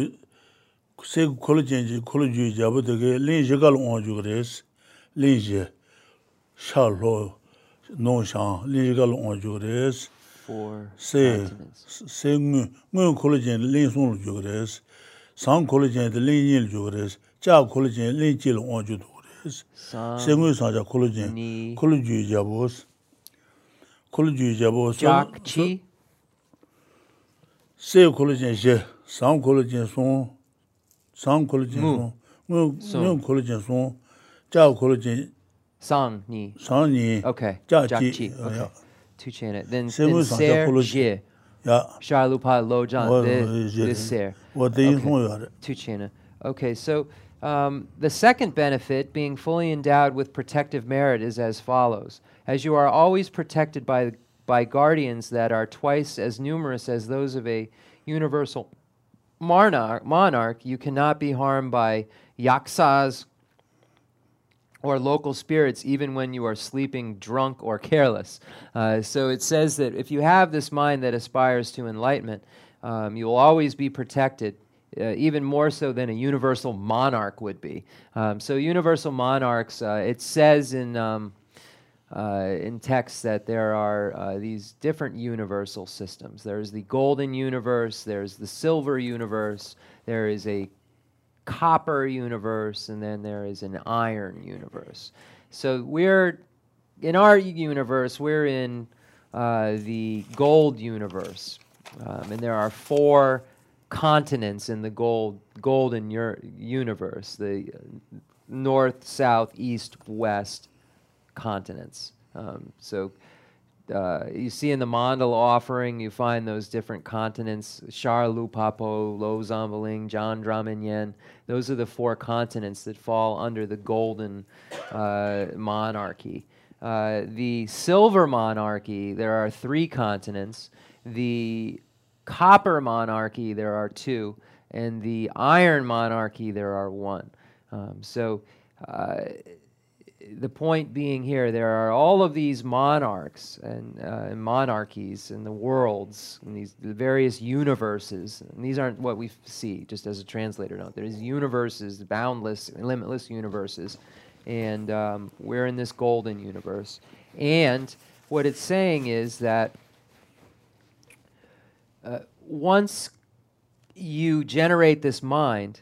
Speaker 2: se kolo chen ji, kolo juyu jabo dake lin je kala onwa ju kres, lin je, sha lo, non shang, lin je kala onwa ju kres,
Speaker 1: four
Speaker 2: se se ngu ngu collagen le song lu jo res sang collagen de le yin jo res cha collagen le ji lo on jo res se ngu sa ja collagen collagen ja bos collagen ja bos
Speaker 1: chi?
Speaker 2: Se collagen je sang collagen song sang collagen song ngu ngu collagen song. Cha collagen
Speaker 1: sang ni.
Speaker 2: Sang ni.
Speaker 1: Okay.
Speaker 2: Ja
Speaker 1: chi
Speaker 2: uh,
Speaker 1: okay. Two chant it. Then,
Speaker 2: Se
Speaker 1: then
Speaker 2: mu sang
Speaker 1: ser, je.
Speaker 2: ya
Speaker 1: Shar lupa lo jan,
Speaker 2: wa
Speaker 1: de,
Speaker 2: je
Speaker 1: de ser.
Speaker 2: wa de yin
Speaker 1: Okay.
Speaker 2: song ya de
Speaker 1: Tuchina. Okay, so um, the second benefit, being fully endowed with protective merit, is as follows: as you are always protected by by guardians that are twice as numerous as those of a universal monarch, monarch you cannot be harmed by yaksas or local spirits even when you are sleeping drunk or careless. Uh, so it says that if you have this mind that aspires to enlightenment, um, you will always be protected. Uh, even more so than a universal monarch would be. Um, so, universal monarchs, uh, it says in, um, uh, in texts that there are uh, these different universal systems. There's the golden universe, there's the silver universe, there is a copper universe, and then there is an iron universe. So we're in our universe, we're in uh, the gold universe, um, and there are four continents in the gold golden universe: the uh, north, south, east, west continents. Um, so uh, you see in the mandala offering, you find those different continents: Shar Lupapo, Lo Zambaling, John Dramanyen. Those are the four continents that fall under the golden uh, monarchy. Uh, the silver monarchy, there are three continents. The copper monarchy, there are two. And the iron monarchy, there are one. Um, so uh, the point being here, there are all of these monarchs and, uh, and monarchies in the worlds, and these the various universes. And these aren't what we see, just as a translator note. There's universes, boundless, limitless universes, and um, we're in this golden universe. And what it's saying is that uh, once you generate this mind,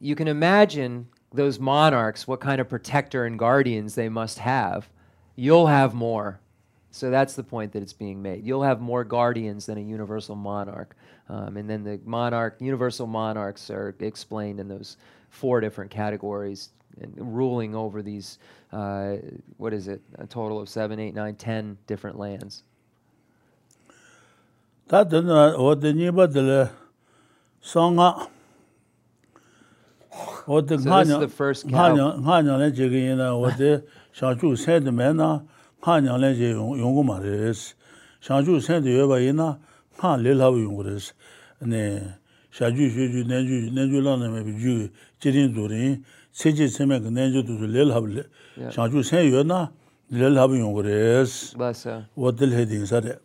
Speaker 1: you can imagine those monarchs, what kind of protector and guardians they must have. You'll have more. So that's the point that it's being made. You'll have more guardians than a universal monarch. Um, and then the monarch, universal monarchs are explained in those four different categories and ruling over these, uh, what is it, a total of seven, eight, nine, ten different lands.
Speaker 2: Tā tēnā wā tē nīpa tēlē sāngā wā tē
Speaker 1: So the first cow.
Speaker 2: ngā nyāng lē chē kī yī na wā tē shāng chū sēn tē mē na ngā nyāng lē chē yōng gu mā rē sī shāng chū sēn tē yō bā yī na ngā lē lā bā yōng gu rē sī nē shā chū shū chū nē chū nē chū lā nē mē bī chū jī rīng zū rīng sē chē sē mē kī nē chū tū chū lē lā bā lē shāng chū sēn yō na lē lā bā yōng gu rē sī
Speaker 1: Less so.
Speaker 2: wā tē lē dīng sā rē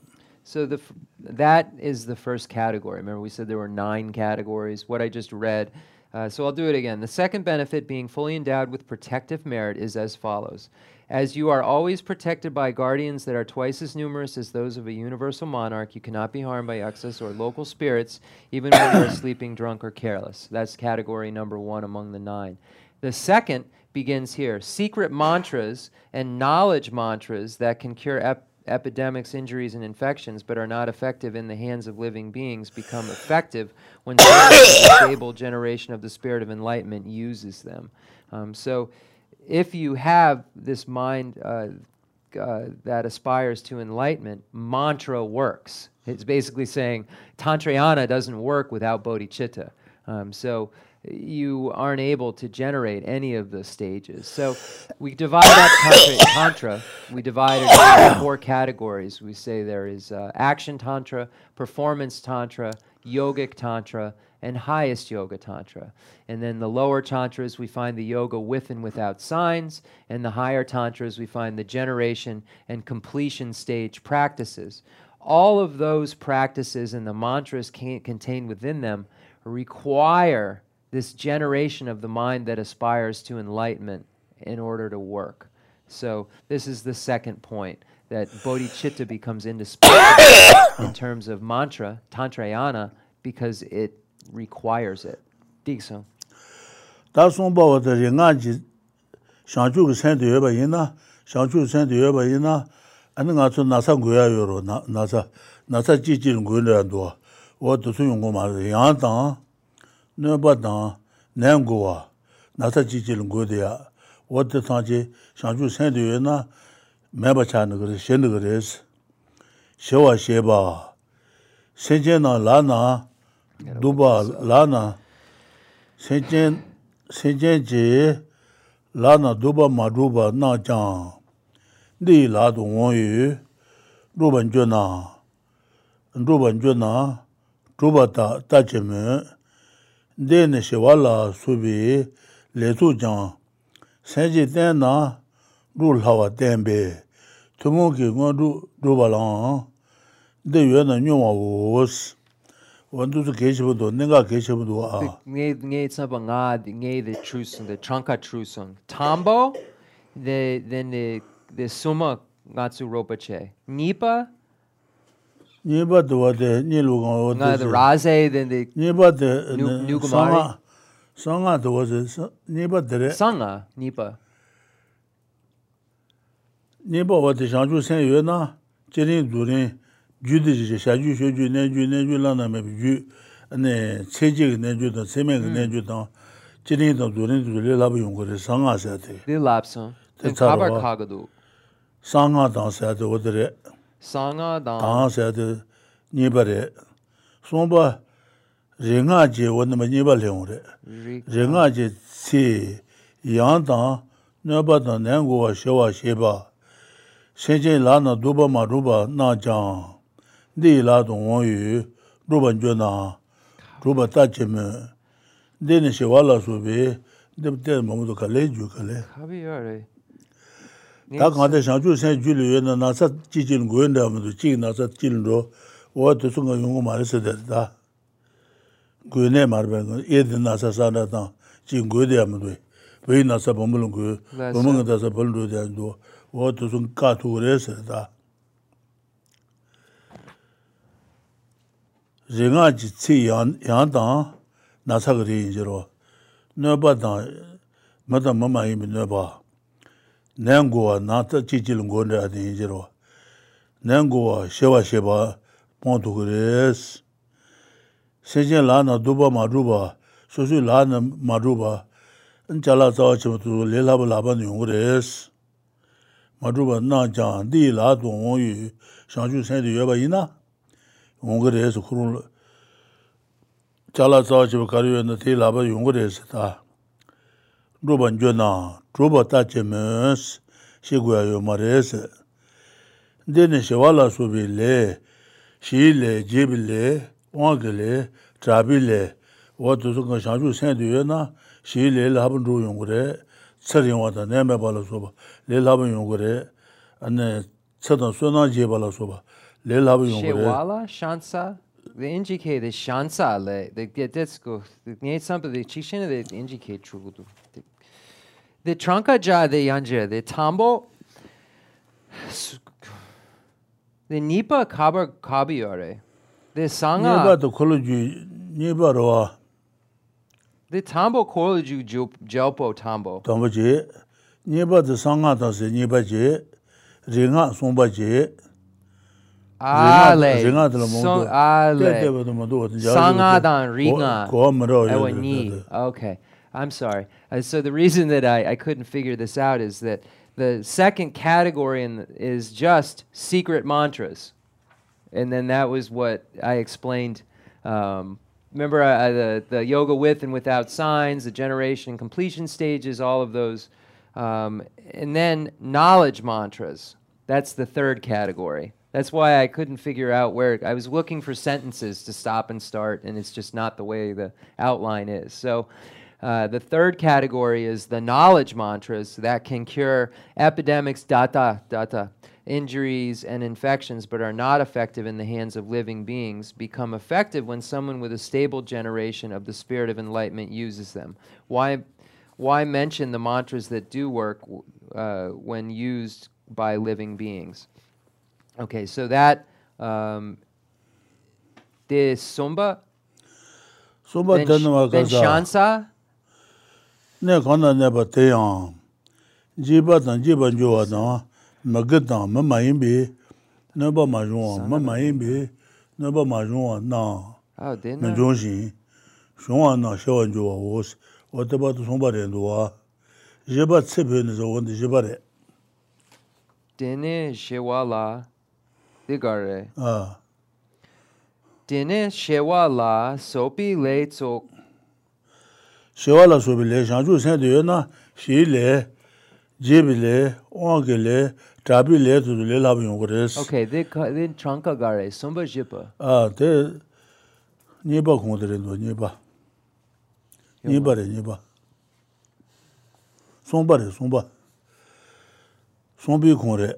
Speaker 1: So the that is the first category. Remember, we said there were nine categories. What I just read. Uh, so I'll do it again. The second benefit, being fully endowed with protective merit, is as follows: As you are always protected by guardians that are twice as numerous as those of a universal monarch, you cannot be harmed by yaksas or local spirits, even when you are sleeping, drunk, or careless. That's category number one among the nine. The second begins here: secret mantras and knowledge mantras that can cure ep- epidemics, injuries, and infections, but are not effective in the hands of living beings, become effective when the stable generation of the spirit of enlightenment uses them. Um, so, if you have this mind uh, uh, that aspires to enlightenment, mantra works. It's basically saying Tantrayana doesn't work without bodhicitta. Um, so you aren't able to generate any of the stages. So we divide up tantra, tantra. We divide it into four categories. We say there is uh, action tantra, performance tantra, yogic tantra, and highest yoga tantra. And then the lower tantras, we find the yoga with and without signs, and the higher tantras, we find the generation and completion stage practices. All of those practices and the mantras contained within them require this generation of the mind that aspires to enlightenment in order to work. So this is the second point that bodhicitta becomes indispensable in terms of mantra, tantrayana, because it requires it.
Speaker 2: Digso. Da song ba wa de nga ji shang ju ge sen de ba yin na, shang ju sen de ba yin na, an nga chu na sa gu ya yo ro na na sa na sa ji ji gu ne do. Wo de su yong go ma yang dang. nöba dāng nāng guwa nātā jī jī lōng guwa diyā wadā tāng jī shāngchū sēn diyō na mēba chā nā gārī, shēn dā gārī sī shē wā shē bā sēn jē nā lā nā dū bā lā nā sēn jē jī lā nā dū bā mā dū bā nā jāng dī lā dō ngō yu rū bā njō nā rū bā njō nā rū bā tā tā jī mē dēne shewa la subi lezu jang, senji ten na ru lawa tenbe, tumu ki ngon ru ruba lang, de yue na nyungwa wos. Wandu su keshibudu, nenga keshibudu a.
Speaker 1: Nge tsaba nga, nge de chusun, de chanka chusun. Tambo, de, de, de suma nga
Speaker 2: tsu ropa che. Nipa, Nipa tuwa te nilu
Speaker 1: kawa wa
Speaker 2: tuwa. Nga
Speaker 1: Razay then the
Speaker 2: Nipa te New Kumari. Sangha tuwa
Speaker 1: se Nipa
Speaker 2: tere. Sangha? Nipa. Nipa wa te shangchu sen yue na jirin durin ju di ji sha ju shu ju nen ju nen ju lan na me ju ane che ji ge nen ju dan se me ge nen ju dan jirin dan durin du le lab yung gore sangha sa
Speaker 1: te. Le lab
Speaker 2: san. Te
Speaker 1: kabar kagadu. Sangha dan
Speaker 2: sa te wa tere. sāngā dāng. Ā, sāyā nipa rē. Sōmbā
Speaker 1: rīngā
Speaker 2: jī wānda ma nipa lēng rē. Rīngā jī cī yāng dāng nipa dāng nēng guwa shiwā shibā. Shēnchē lā na dūpa ma rūpa nā jāng. Dī lā dōng wāng yu rūpa njō na rūpa tā chī mē. Dī nī shiwā lā sū bī dī tē mā mū tō kā lē jū kā lē. Kā bī yā
Speaker 1: rē.
Speaker 2: 다 가데 상주 세 줄이에나 나사 지진 고연데 아무도 지 나사 찔로 와도 순가 용고 말했어 됐다 고연에 말베 예드 나사 사나다 지 고연데 아무도 왜 나사 범물은 그
Speaker 1: 맞아.
Speaker 2: 범물은 다서 벌로 된도 와도 순 까투 그랬어다 링아지 치 양다 나사 그리 이제로 너바다 마다 마마이 너바 nenguwa nata chichil ngonde adi injirwa. Nenguwa shewa sheba pontu kurees. Sechen lana duba madruba, susu lana madruba, nchala zawa chima tu lelaba laban yungurees. Madruba na jan di la tu onyu shanshu sendi yueba ina. Yungurees kurun chala zawa chima kariyo na di laba yungurees ta. dhruba njo na dhruba tache mes shiguya yo marese. Dene shewala subi le, shi le, jibi le, wangi le, trabi le, wadu suka shanshu sendu yo na shi le laban dhru yungure, tsar yungwa ta neme bala suba, le laban yungure, ane tsadan suna je bala suba, le laban yungure.
Speaker 1: Shewala, shansa, they indicate the shansa le, they get detsko, they need something, they chishene they indicate chugudu. the tranka ja the yanje the tambo the nipa kabar kabi ore the sanga
Speaker 2: nipa to koloju nipa ro
Speaker 1: the tambo koloju jopo tambo.
Speaker 2: Tambo ji nipa the sanga ta se nipa ji ringa
Speaker 1: somba
Speaker 2: ji Ale,
Speaker 1: song ale, sangadan, ringa, ewa
Speaker 2: ni,
Speaker 1: okay, I'm sorry. Uh, so the reason that I, I couldn't figure this out is that the second category the, is just secret mantras. And then that was what I explained. Um, remember uh, the, the yoga with and without signs, the generation and completion stages, all of those. Um, and then knowledge mantras. That's the third category. That's why I couldn't figure out where I was looking for sentences to stop and start, and it's just not the way the outline is. So. Uh, the third category is the knowledge mantras that can cure epidemics, data, data, injuries, and infections, but are not effective in the hands of living beings, become effective when someone with a stable generation of the spirit of enlightenment uses them. Why, why mention the mantras that do work uh, when used by living beings? Okay, so that um, de Sumba,
Speaker 2: Sumba
Speaker 1: then,
Speaker 2: nē
Speaker 1: kāndā nē
Speaker 2: pā
Speaker 1: tēyāng,
Speaker 2: jīpa tāng jīpa njōwa tāng, mā gā tāng mā mā yīmbī, nē pā mā yōngwa mā mā yīmbī, nē pā mā yōngwa nāng, mā yōng shīng, shōngwa
Speaker 1: nāng shēwa
Speaker 2: njōwa
Speaker 1: wōs,
Speaker 2: wā tē pā tū sōng pā rē ndōwa, jīpa tsē pē nē sō wāndi jīpa rē. Tēne shēwa lā, tē
Speaker 1: kā rē, tēne
Speaker 2: shēwa
Speaker 1: lā sō pī lē tsō
Speaker 2: shewa la sobi le, shangchu sen de yo na shi le, jebi le, onge le, tabi le, tudu le labi yungu res.
Speaker 1: Okay, they, they tranka gare, sumba jipa?
Speaker 2: Ah, te nipa kongde re do, nipa. Nipa re, nipa. Sumba re, sumba. Sumbi kong re,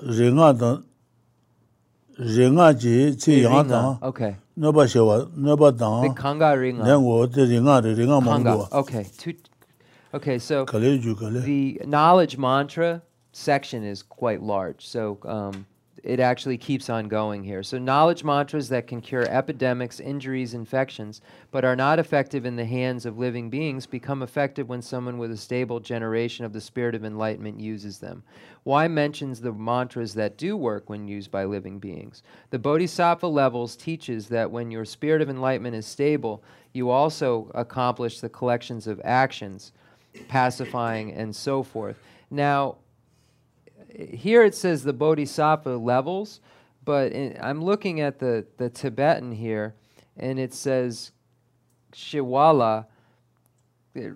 Speaker 2: renga dan, renga
Speaker 1: je,
Speaker 2: che yang dan, nöba shewa, nöba dang.
Speaker 1: The kanga ringa.
Speaker 2: Then wo te ringa
Speaker 1: re,
Speaker 2: ringa mangua.
Speaker 1: Okay. Two, okay, so
Speaker 2: kale ju kale.
Speaker 1: the knowledge mantra section is quite large. So um, it actually keeps on going here. So knowledge mantras that can cure epidemics, injuries, infections, but are not effective in the hands of living beings become effective when someone with a stable generation of the spirit of enlightenment uses them. Why mentions the mantras that do work when used by living beings? The Bodhisattva levels teaches that when your spirit of enlightenment is stable, you also accomplish the collections of actions, pacifying and so forth. Now, here it says the bodhisattva levels, but in, I'm looking at the, the Tibetan here, and it says Shiwala. It,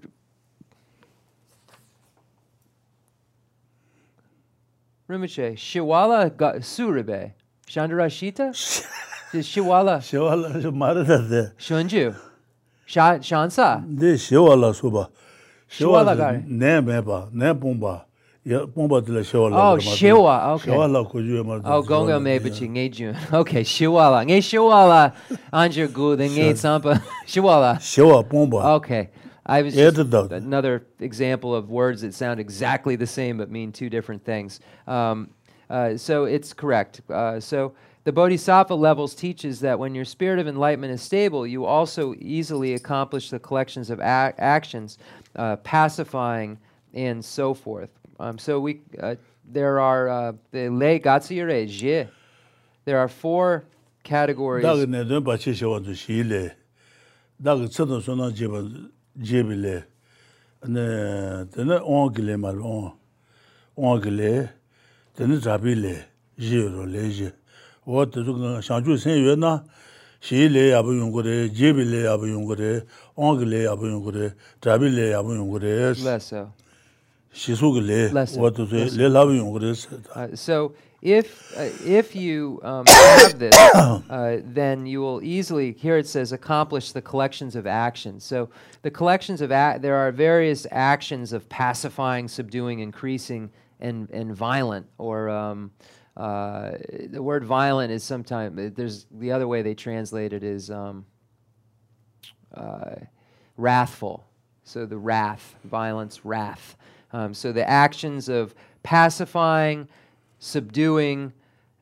Speaker 1: Rimache, Shiwala Surabe, Chandrashita? Shiwala.
Speaker 2: Shiwala, Maradade.
Speaker 1: Shunju. Shansa.
Speaker 2: De Shiwala Suba. Shiwala Gari. Ne Meba, Ne Bumba.
Speaker 1: Oh, Shewa, okay.
Speaker 2: Shewala kujuye mardu.
Speaker 1: Oh, gonga mebichi nge jun. Okay, Shewala. Nge Shewala anjir gu, then nge
Speaker 2: tsampa. Shewala. Shewa pomba.
Speaker 1: Okay. I was just another example of words that sound exactly the same but mean two different things. Um, uh, so it's correct. Uh, so the Bodhisattva levels teaches that when your spirit of enlightenment is stable, you also easily accomplish the collections of actions, uh, pacifying and so forth. Um, so we, uh, there are uh, the le gatsire je. There are four categories.
Speaker 2: Dag ne dön ba che she wa zu shi le. Dag tsu no so na je ba je bi le. Ne de ne on gle ma on. On gle de ne za bi le. Je ro le je. Wo de zu ge xiang ju sen yue na. Shi le ya bu yong go de, je bi le ya bu yong go de, on gle ya bu yong go de, za bi le ya bu yong go de.
Speaker 1: Less so.
Speaker 2: lesson.
Speaker 1: Uh, so if uh, if you um, have this, uh, then you will easily. Here it says accomplish the collections of actions. So the collections of a- there are various actions of pacifying, subduing, increasing, and and violent. Or um, uh, the word violent is sometimes uh, there's the other way they translate it is um, uh, wrathful. So the wrath, violence, wrath. Um, so the actions of pacifying, subduing,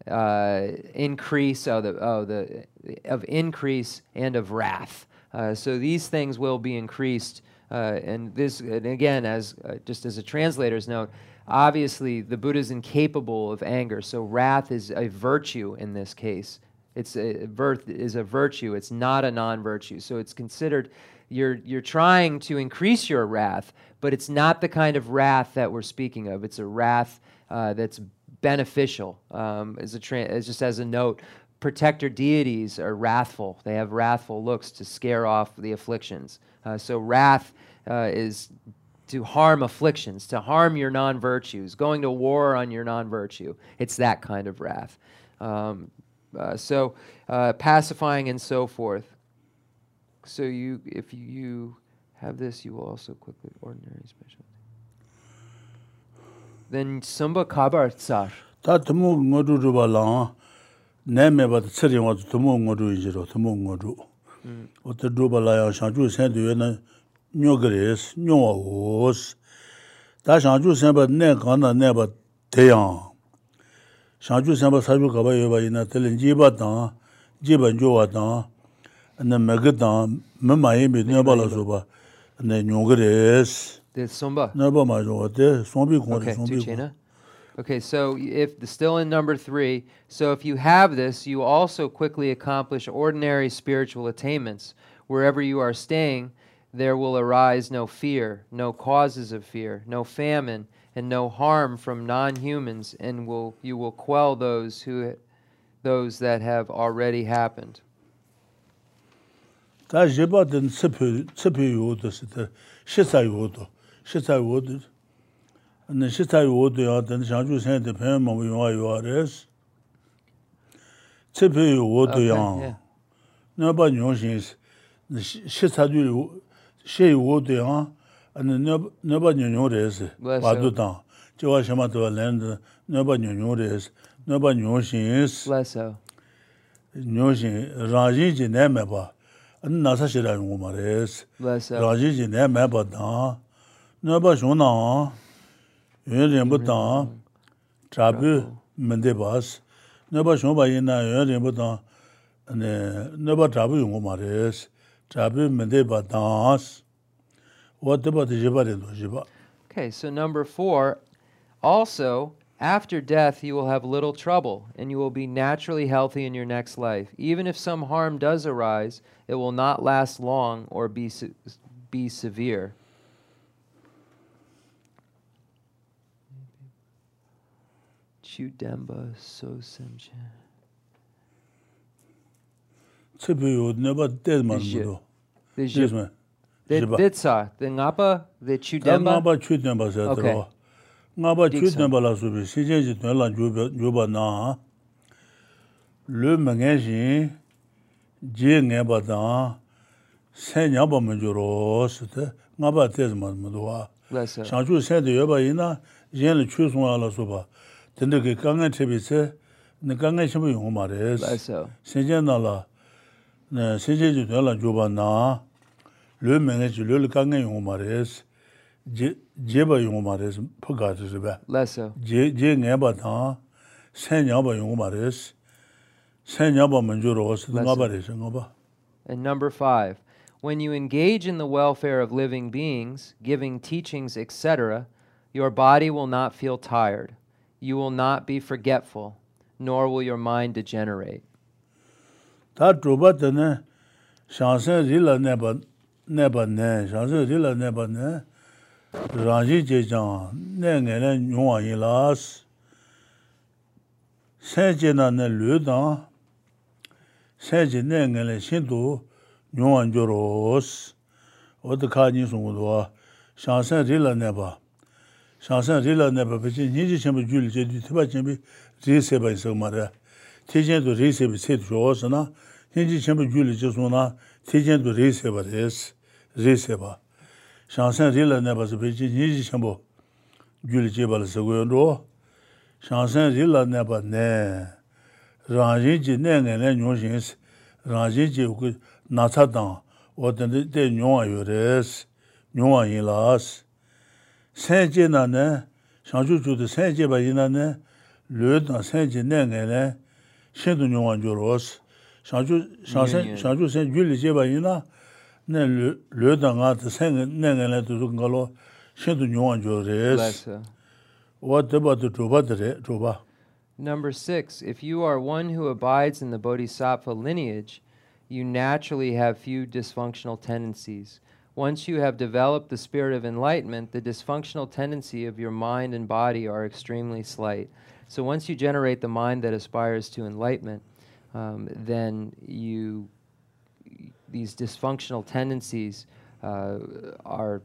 Speaker 1: uh, increase, oh, the, oh, the, of increase and of wrath. Uh, so these things will be increased. Uh, and this, and again, as uh, just as a translator's note, obviously the Buddha is incapable of anger. So wrath is a virtue in this case. It's a birth is a virtue. It's not a non-virtue. So it's considered you're you're trying to increase your wrath, but it's not the kind of wrath that we're speaking of. It's a wrath uh, that's beneficial. Um, as a tra- as just as a note, protector deities are wrathful. They have wrathful looks to scare off the afflictions. Uh, so wrath uh, is to harm afflictions, to harm your non virtues, going to war on your non virtue. It's that kind of wrath. Um, uh, so, uh, pacifying and so forth. So you, if you have this, you will also quickly ordinary specialty. Then samba kabar tsar.
Speaker 2: Ta tumu ngodu ruba la, ne me bat tsari wa tumu ngodu injiro, tumu ngodu. Hmm. Ota ruba la ya shangchu sen duwe na nyo gres, nyo wa wos. Ta shangchu sen bat ne kanda ne bat deyang. Shangchu sen bat sabu kaba yo ba ina, tali njiba tang, jiba njo wa tang, ne me ga da me ma yi me ne la so ba ne nyo gres
Speaker 1: The sumba.
Speaker 2: ne ma de son bi ko
Speaker 1: Okay,
Speaker 2: son
Speaker 1: two
Speaker 2: bi ko
Speaker 1: chena. Okay, so if still in number three, so if you have this, you also quickly accomplish ordinary spiritual attainments. Wherever you are staying, there will arise no fear, no causes of fear, no famine, and no harm from non-humans, and will you will quell those who those that have already happened.
Speaker 2: 다 제바든 스피 스피 요도스데 시사 요도 시사 요도 네 시사 요도야 된 장주 생의 편 뭐, 요아 요아레스 스피
Speaker 1: Okay,
Speaker 2: 요도야
Speaker 1: yeah.
Speaker 2: 너바 뇽신 시사 요 시 요도야 아니 너 너바 뇽요레스
Speaker 1: Bless
Speaker 2: 바도다 저와 샤마도 랜드 너바 뇽요레스 너바 뇽신
Speaker 1: Lesso.
Speaker 2: 뇽신 라지지 내매바 안 나사시라 용고 말레스
Speaker 1: Lesso.
Speaker 2: rājī jī nē mē bā tāng, nē bā shūng nāng, yuñ rīng bā tāng, chā bī mē dē bās, nē bā shūng bā yī nā yuñ rīng bā tāng, nē bā chā bī yung mā rēs, chā bī mē dē bā tāng, wā dē bā dē jī bā rī dō jī bā.
Speaker 1: Okay, so number four, also, after death, you will have little trouble, and you will be naturally healthy in your next life. Even if some harm does arise, it will not last long or be, se- be severe. Chudemba so semche.
Speaker 2: Cī bī yu nē bā dē mā rī
Speaker 1: Jī.
Speaker 2: dō,
Speaker 1: The
Speaker 2: dē
Speaker 1: ji-
Speaker 2: mē,
Speaker 1: the
Speaker 2: jī bā.
Speaker 1: ditsa, the ngapa, the chudemba.
Speaker 2: bā chū tēn bā sē tā
Speaker 1: Okay.
Speaker 2: nga ba chu den
Speaker 1: ba
Speaker 2: la su bi si je ji den la ju ba ju ba na le ma nge ji je nge ba da se nya ba ma ju ro su de nga ba te ma ma do wa sha ju se
Speaker 1: de
Speaker 2: yo ba yi na yen le chu su la su ba den de ge kang nge bi se ne kang nge shi bu yong ma re se je na la ne se je
Speaker 1: ji
Speaker 2: den la ju ba na le ma nge ji le le kang nge yong ma re se lū lī kā ngē yōng mā rē sī, jē- jē bā yōng mā rē sī, pā kā tē sī je je nge sen nya ba yung res sen nya ba men ju ro s nga ba res nga ba
Speaker 1: And number five, when you engage in the welfare of living beings, giving teachings, etc., your body will not feel tired. You will not be forgetful, nor will your mind degenerate.
Speaker 2: ta tro ba de ne shang sen ri la ne ba ne ba ne shang sen ri ba ne rang rāngshī che chāng nē ngē nē nyōngwā yī lās. Sēn che nā nē lū tāng sēn che nē ngē nē shīn tū nyōngwā njō rōs. Wā tā kā jī sōng wā shāng sēn rī lā nē bā. Shāng sēn rī lā nē bā pē chē nī jī chēn bā jū lī chē tū tī bā chēn bī rī sē bā yī sā mā rē. Tī chēn tū rī sē bī sē tū shō sā na. Nī jī chēn bā jū lī chē sō na. Tī chēn tū rī sē bā rē sē bā. shansan rila nebasa pechi nyeji shambu gyuli jebala sagoyon ro, shansan rila neba ne, rangjin ji ne nga ne nyon shins, rangjin ji uku natsa tang, otan de de nyonwa yores, nyonwa yin las. Sen je na ne, shanchu chu de sen je ba yin na ne, lyo tang sen je ne nga ne, shen tu nyonwa yoros,
Speaker 1: shanchu
Speaker 2: sen gyuli jeba yin na, ne le le nga de sen nge ne nge ne du su nga lo shen du nyong wa jo re wa de ba de zhu ba de re zhu ba
Speaker 1: Number six, if you are one who abides in the bodhisattva lineage, you naturally have few dysfunctional tendencies. Once you have developed the spirit of enlightenment, the dysfunctional tendency of your mind and body are extremely slight. So once you generate the mind that aspires to enlightenment, um, then you these dysfunctional tendencies uh, are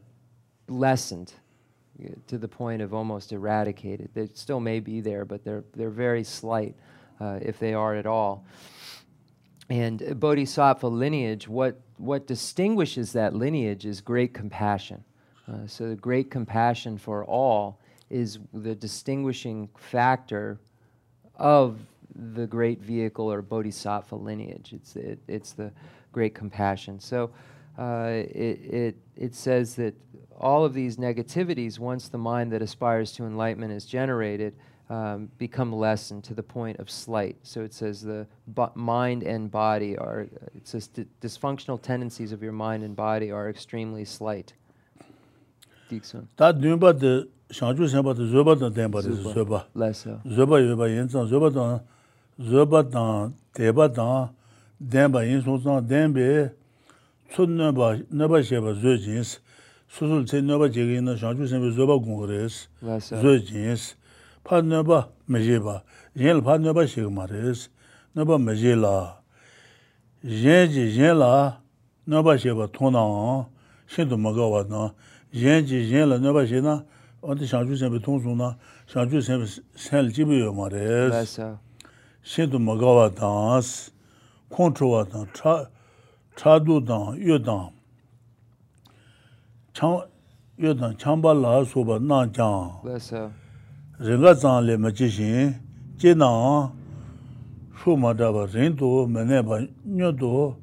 Speaker 1: lessened to the point of almost eradicated. They still may be there, but they're, they're very slight, uh, if they are at all. And Bodhisattva lineage, what, what distinguishes that lineage is great compassion. Uh, so, the great compassion for all is the distinguishing factor of the great vehicle or bodhisattva lineage. It's, it, it's the great compassion. So, uh, it, it, it says that all of these negativities, once the mind that aspires to enlightenment is generated, um, become lessened to the point of slight. So it says the mind and body are, it says dysfunctional tendencies of your mind and body are extremely slight. Dixon.
Speaker 2: Tā dūmbā tā shāngchū zöba dāng, tēba dāng, dēnba yīn sōng sāng, dēnbē tsū nöba, nöba shēba zö jīns, sūsūl tsē nöba jēgī na shāngchū sēnbē zöba gōng rēs, zö jīns, pā nöba mē jēba, yēn pā nöba shēgī mā rēs, nöba mē jē lā, yēn jī yēn lā, nöba shēba tō nā, shēn tō mā gā wā nā, yēn jī yēn lā nöba shē na, wā tē shāngchū sēnbē tōng sōng na, shāngchū sēnbē sēn lī jībī yō mā rēs. shendu magawa dang, kongchowa dang, chadu dang, yu dang, yu dang, chamba la soba na jang. Ringa zang le ma jishin, je nang, shu ma daba rindu, mene ba nyadu,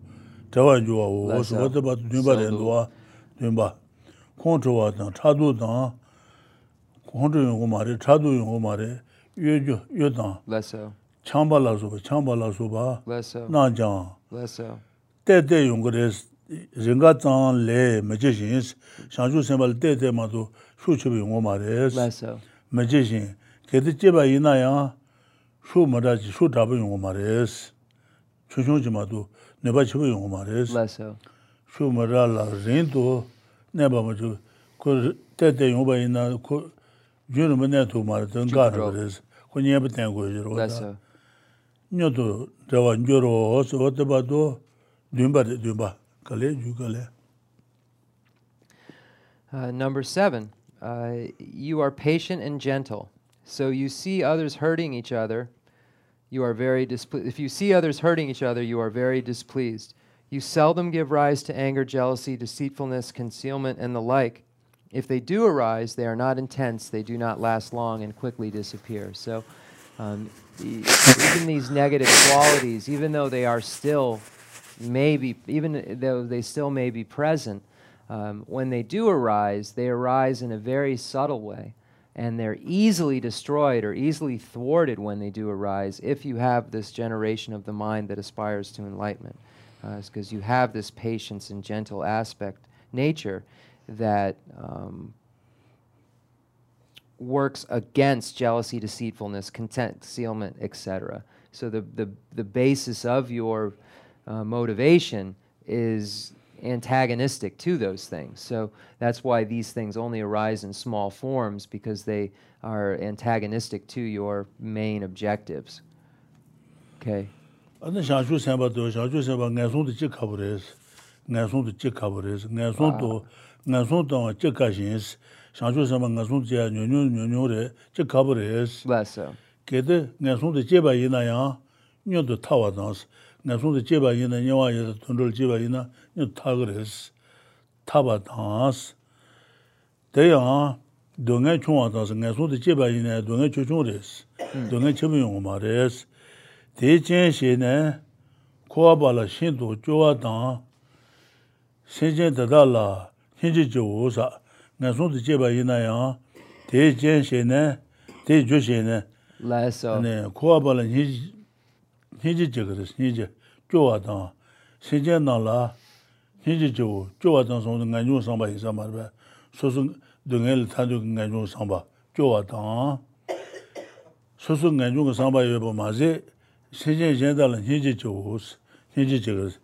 Speaker 2: dawa yuwa wo, soba daba dunba rinduwa, dunba. Kongchowa dang, chadu dang, kongcho yungu ma re, chadu yungu ma re, yu dang. chāmbā lā sūpa, chāmbā lā sūpa, nā jāng. Tē tē yungu rēs, rīngā tsāng lē mēchē shīns, shāngshū sēmbā lē tē tē mā tu shū chibi yungu mā rēs, mēchē shīn. Kētī chibā yīnā yāng, shū mā rā chī, shū tāpa yungu mā rēs, chūshūng chī mā tu nēpa chibi yungu mā rēs, shū mā rā lā rīng tu nēpa mā chibi, kū tē tē yungu bā yīnā, kū yungu mā nē tu mā rē, tēng gā rā rēs, kū nyēpa tēng kū yī rō da nyo du de wa nyo ro so de ba do dun ba de dun ba Uh,
Speaker 1: number seven, uh, you are patient and gentle. So you see others hurting each other, you are very displeased. If you see others hurting each other, you are very displeased. You seldom give rise to anger, jealousy, deceitfulness, concealment, and the like. If they do arise, they are not intense, they do not last long, and quickly disappear. So, um, even these negative qualities, even though they are still maybe, even though they still may be present, um, when they do arise, they arise in a very subtle way. And they're easily destroyed or easily thwarted when they do arise if you have this generation of the mind that aspires to enlightenment. Because uh, you have this patience and gentle aspect, nature, that um, works against jealousy, deceitfulness, content, concealment, etc. So the, the, the basis of your uh, motivation is antagonistic to those things. So that's why these things only arise in small forms because they are antagonistic to your main objectives. Okay.
Speaker 2: ane shanchu sama ngasun tsaya nyonyo nyonyo re, che kabu res. Basa. Kede ngasun de jeba ina yang, nyon to tawa dans. Ngasun de jeba ina, nyawa ina, tundol jeba ina, nyon to taga res. Taba dans. De yang, dongan chungwa dans, ngasun de jeba ina, dongan chochung res. Dongan chebu yungu ma res. De jen she ne, kuwa bala shinto jowa dans, shen jen tata la, shen je jo sa. nga sōng tī chē bā yī na yāng, tē chēn shē nē, tē chō shē nē, kōwa bā lā nī jī chē kā rēs, nī jī chō wā tāng, shē chēn nā lā, nī jī chō wō, chō wā tāng sōng tī ngā nyōng sāng bā yī sā mā rā bā, sō sō dō ngā lī tāng tō ngā nyōng sāng bā, chō wā tāng, sō sō ngā nyōng sāng bā yī bā mā zē, shē chēn shē tā lā nī jī chō wō, nī jī chē kā rēs,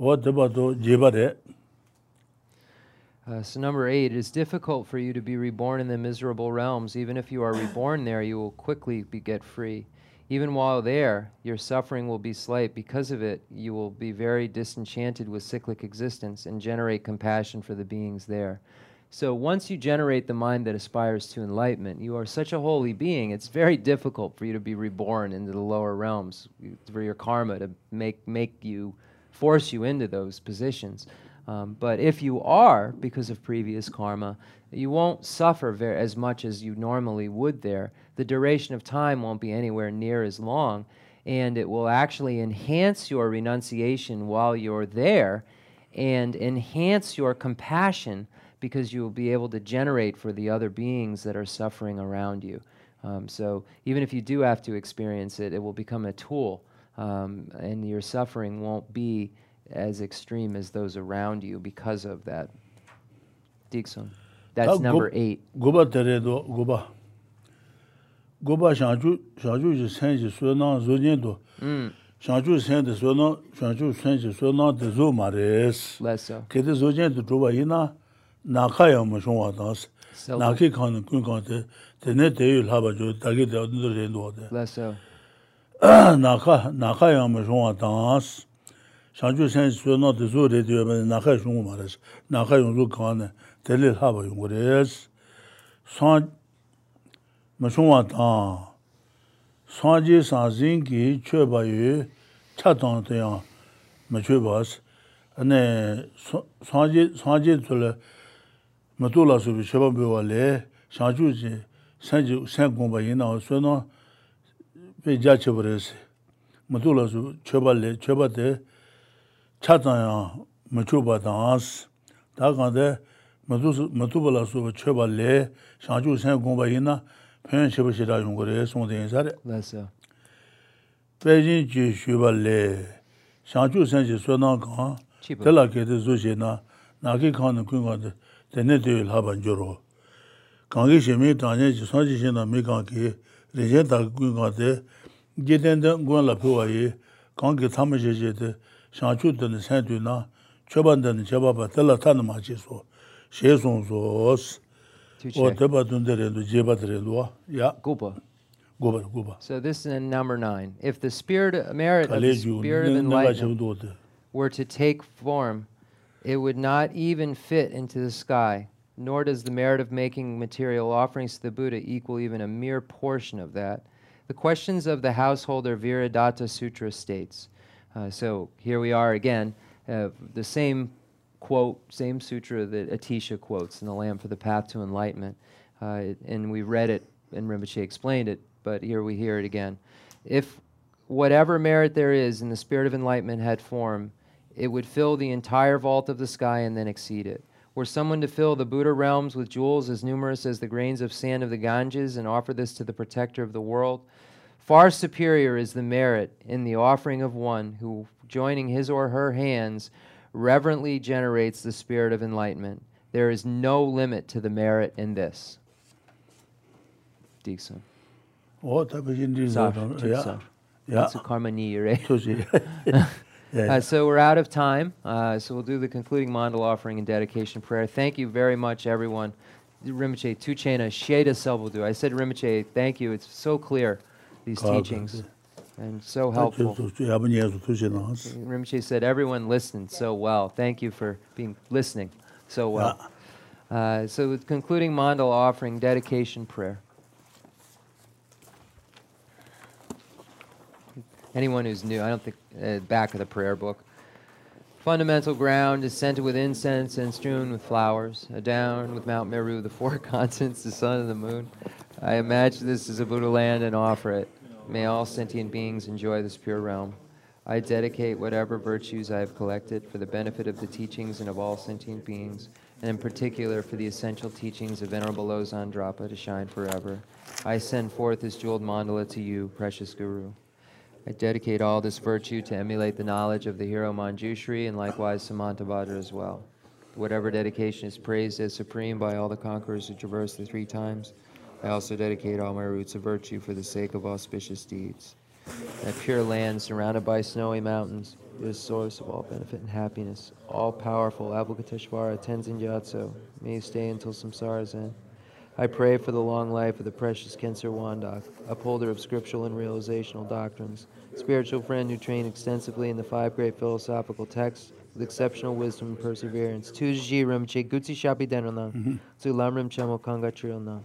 Speaker 2: wā tā bā tō jē bā rē,
Speaker 1: Uh, so number eight, it is difficult for you to be reborn in the miserable realms. Even if you are reborn there, you will quickly be get free. Even while there, your suffering will be slight. Because of it, you will be very disenchanted with cyclic existence and generate compassion for the beings there. So once you generate the mind that aspires to enlightenment, you are such a holy being, it's very difficult for you to be reborn into the lower realms, for your karma to make, make you, force you into those positions. Um, but if you are, because of previous karma, you won't suffer as much as you normally would there. The duration of time won't be anywhere near as long, and it will actually enhance your renunciation while you're there and enhance your compassion because you will be able to generate for the other beings that are suffering around you. Um, so even if you do have to experience it, it will become a tool, um, and your suffering won't be as extreme as those around you because of that. Dixon. That's ah, number eight.
Speaker 2: Goba teredo, goba. Goba shanchu, shanchu ji senji suena zunyen do.
Speaker 1: Mm.
Speaker 2: Shanchu senji suena, shanchu senji suena de zo mares.
Speaker 1: Less so.
Speaker 2: Kede zunyen do joba ina naka ya mo shongwa dans. Naki kan kun kan te, tene teyu lhaba jo, dagi de adun
Speaker 1: do
Speaker 2: rendo de. Less so. Naka, naka ya mo shongwa dans. shanchu shen suyo no te suyo re te yuwa nakhay shungu ma res, nakhay yungzu kawa ne teli lhaba yungu res. San, ma shungwa tang, san je san zin ki chwe ba yu cha tang te yang ma chwe ba as, ane san je tula ma tu la subi chwe ba biwa le, shanchu je sen gongba yina suyo no pe ja che ba res, ma tu la subi chwe ba le, chwe ba te 차자야 마초바다스. 다가데 마두 마두발라서 쳬발레 샤주 생 공부이나? 표현 쳬버시라 용거래 송대인 사례 맞아 베진 지 쳬발레 샤주 생지 소나가 텔라케데 조제나 나게 칸은 군가데 데네데 하반 조로. 강게 쳬미 다네 지선지 쳬나 메가게 레제 다 군가데 제덴데 군라 표와이 강게 타마제제데 shanchu tenne san tu na, choban tenne cheba pa tela tanda ma chi so, she son so os, o teba tunde rendu, jeba wa, ya,
Speaker 1: Gupa.
Speaker 2: guba, guba.
Speaker 1: So this is number nine. If the spirit merit of the spirit of enlightenment
Speaker 2: chebu do de.
Speaker 1: were to take form, it would not even fit into the sky, nor does the merit of making material offerings to the Buddha equal even a mere portion of that. The questions of the householder Viradatta Sutra states. Uh, so here we are again, uh, the same quote, same sutra that Atisha quotes in The Lamp for the Path to Enlightenment. Uh, and we read it, and Rinpoche explained it, but here we hear it again. If whatever merit there is in the spirit of enlightenment had form, it would fill the entire vault of the sky and then exceed it. Were someone to fill the Buddha realms with jewels as numerous as the grains of sand of the Ganges and offer this to the protector of the world, far superior is the merit in the offering of one who, joining his or her hands, reverently generates the spirit of enlightenment. There is no limit to the merit in this. Dixon.
Speaker 2: Tabi jindi
Speaker 1: Sar,
Speaker 2: zo,
Speaker 1: tu
Speaker 2: ya,
Speaker 1: That's a karma ni, right?
Speaker 2: so.
Speaker 1: Uh, so we're out of time. Uh, so we'll do the concluding mandal offering and dedication prayer. Thank you very much, everyone. Rinpoche, Tuchena, Sheda Selbudu. I said Rinpoche, thank you. It's so clear, these
Speaker 2: God
Speaker 1: teachings, and so
Speaker 2: So,
Speaker 1: helpful.
Speaker 2: so, so, yabu nye su tu shi nans.
Speaker 1: Rinpoche said everyone listened so well. Thank you for being listening so well. Uh, so with concluding mandal offering, dedication prayer. Anyone who's new, I don't think, uh, back of the prayer book. Fundamental ground is scented with incense and strewn with flowers. Adown with Mount Meru, the four continents, the sun and the moon. I imagine this is a Buddha land and offer it. May all sentient beings enjoy this pure realm. I dedicate whatever virtues I have collected for the benefit of the teachings and of all sentient beings, and in particular for the essential teachings of Venerable Lobsang Drakpa to shine forever. I send forth this jeweled mandala to you, precious Guru. I dedicate all this virtue to emulate the knowledge of the hero Manjushri and likewise Samantabhadra as well. Whatever dedication is praised as supreme by all the conquerors who traverse the three times, I also dedicate all my roots of virtue for the sake of auspicious deeds. That pure land surrounded by snowy mountains is source of all benefit and happiness. All powerful Avalokiteshvara Tenzin Gyatso may stay until samsara's end. I pray for the long life of the precious Khensur Wandak, upholder of scriptural and realizational doctrines, spiritual friend who trained extensively in the five great philosophical texts, with exceptional wisdom and perseverance. Tu ji rim che gutsi shapi denona. Mm-hmm. Tu lam rim chemo kanga.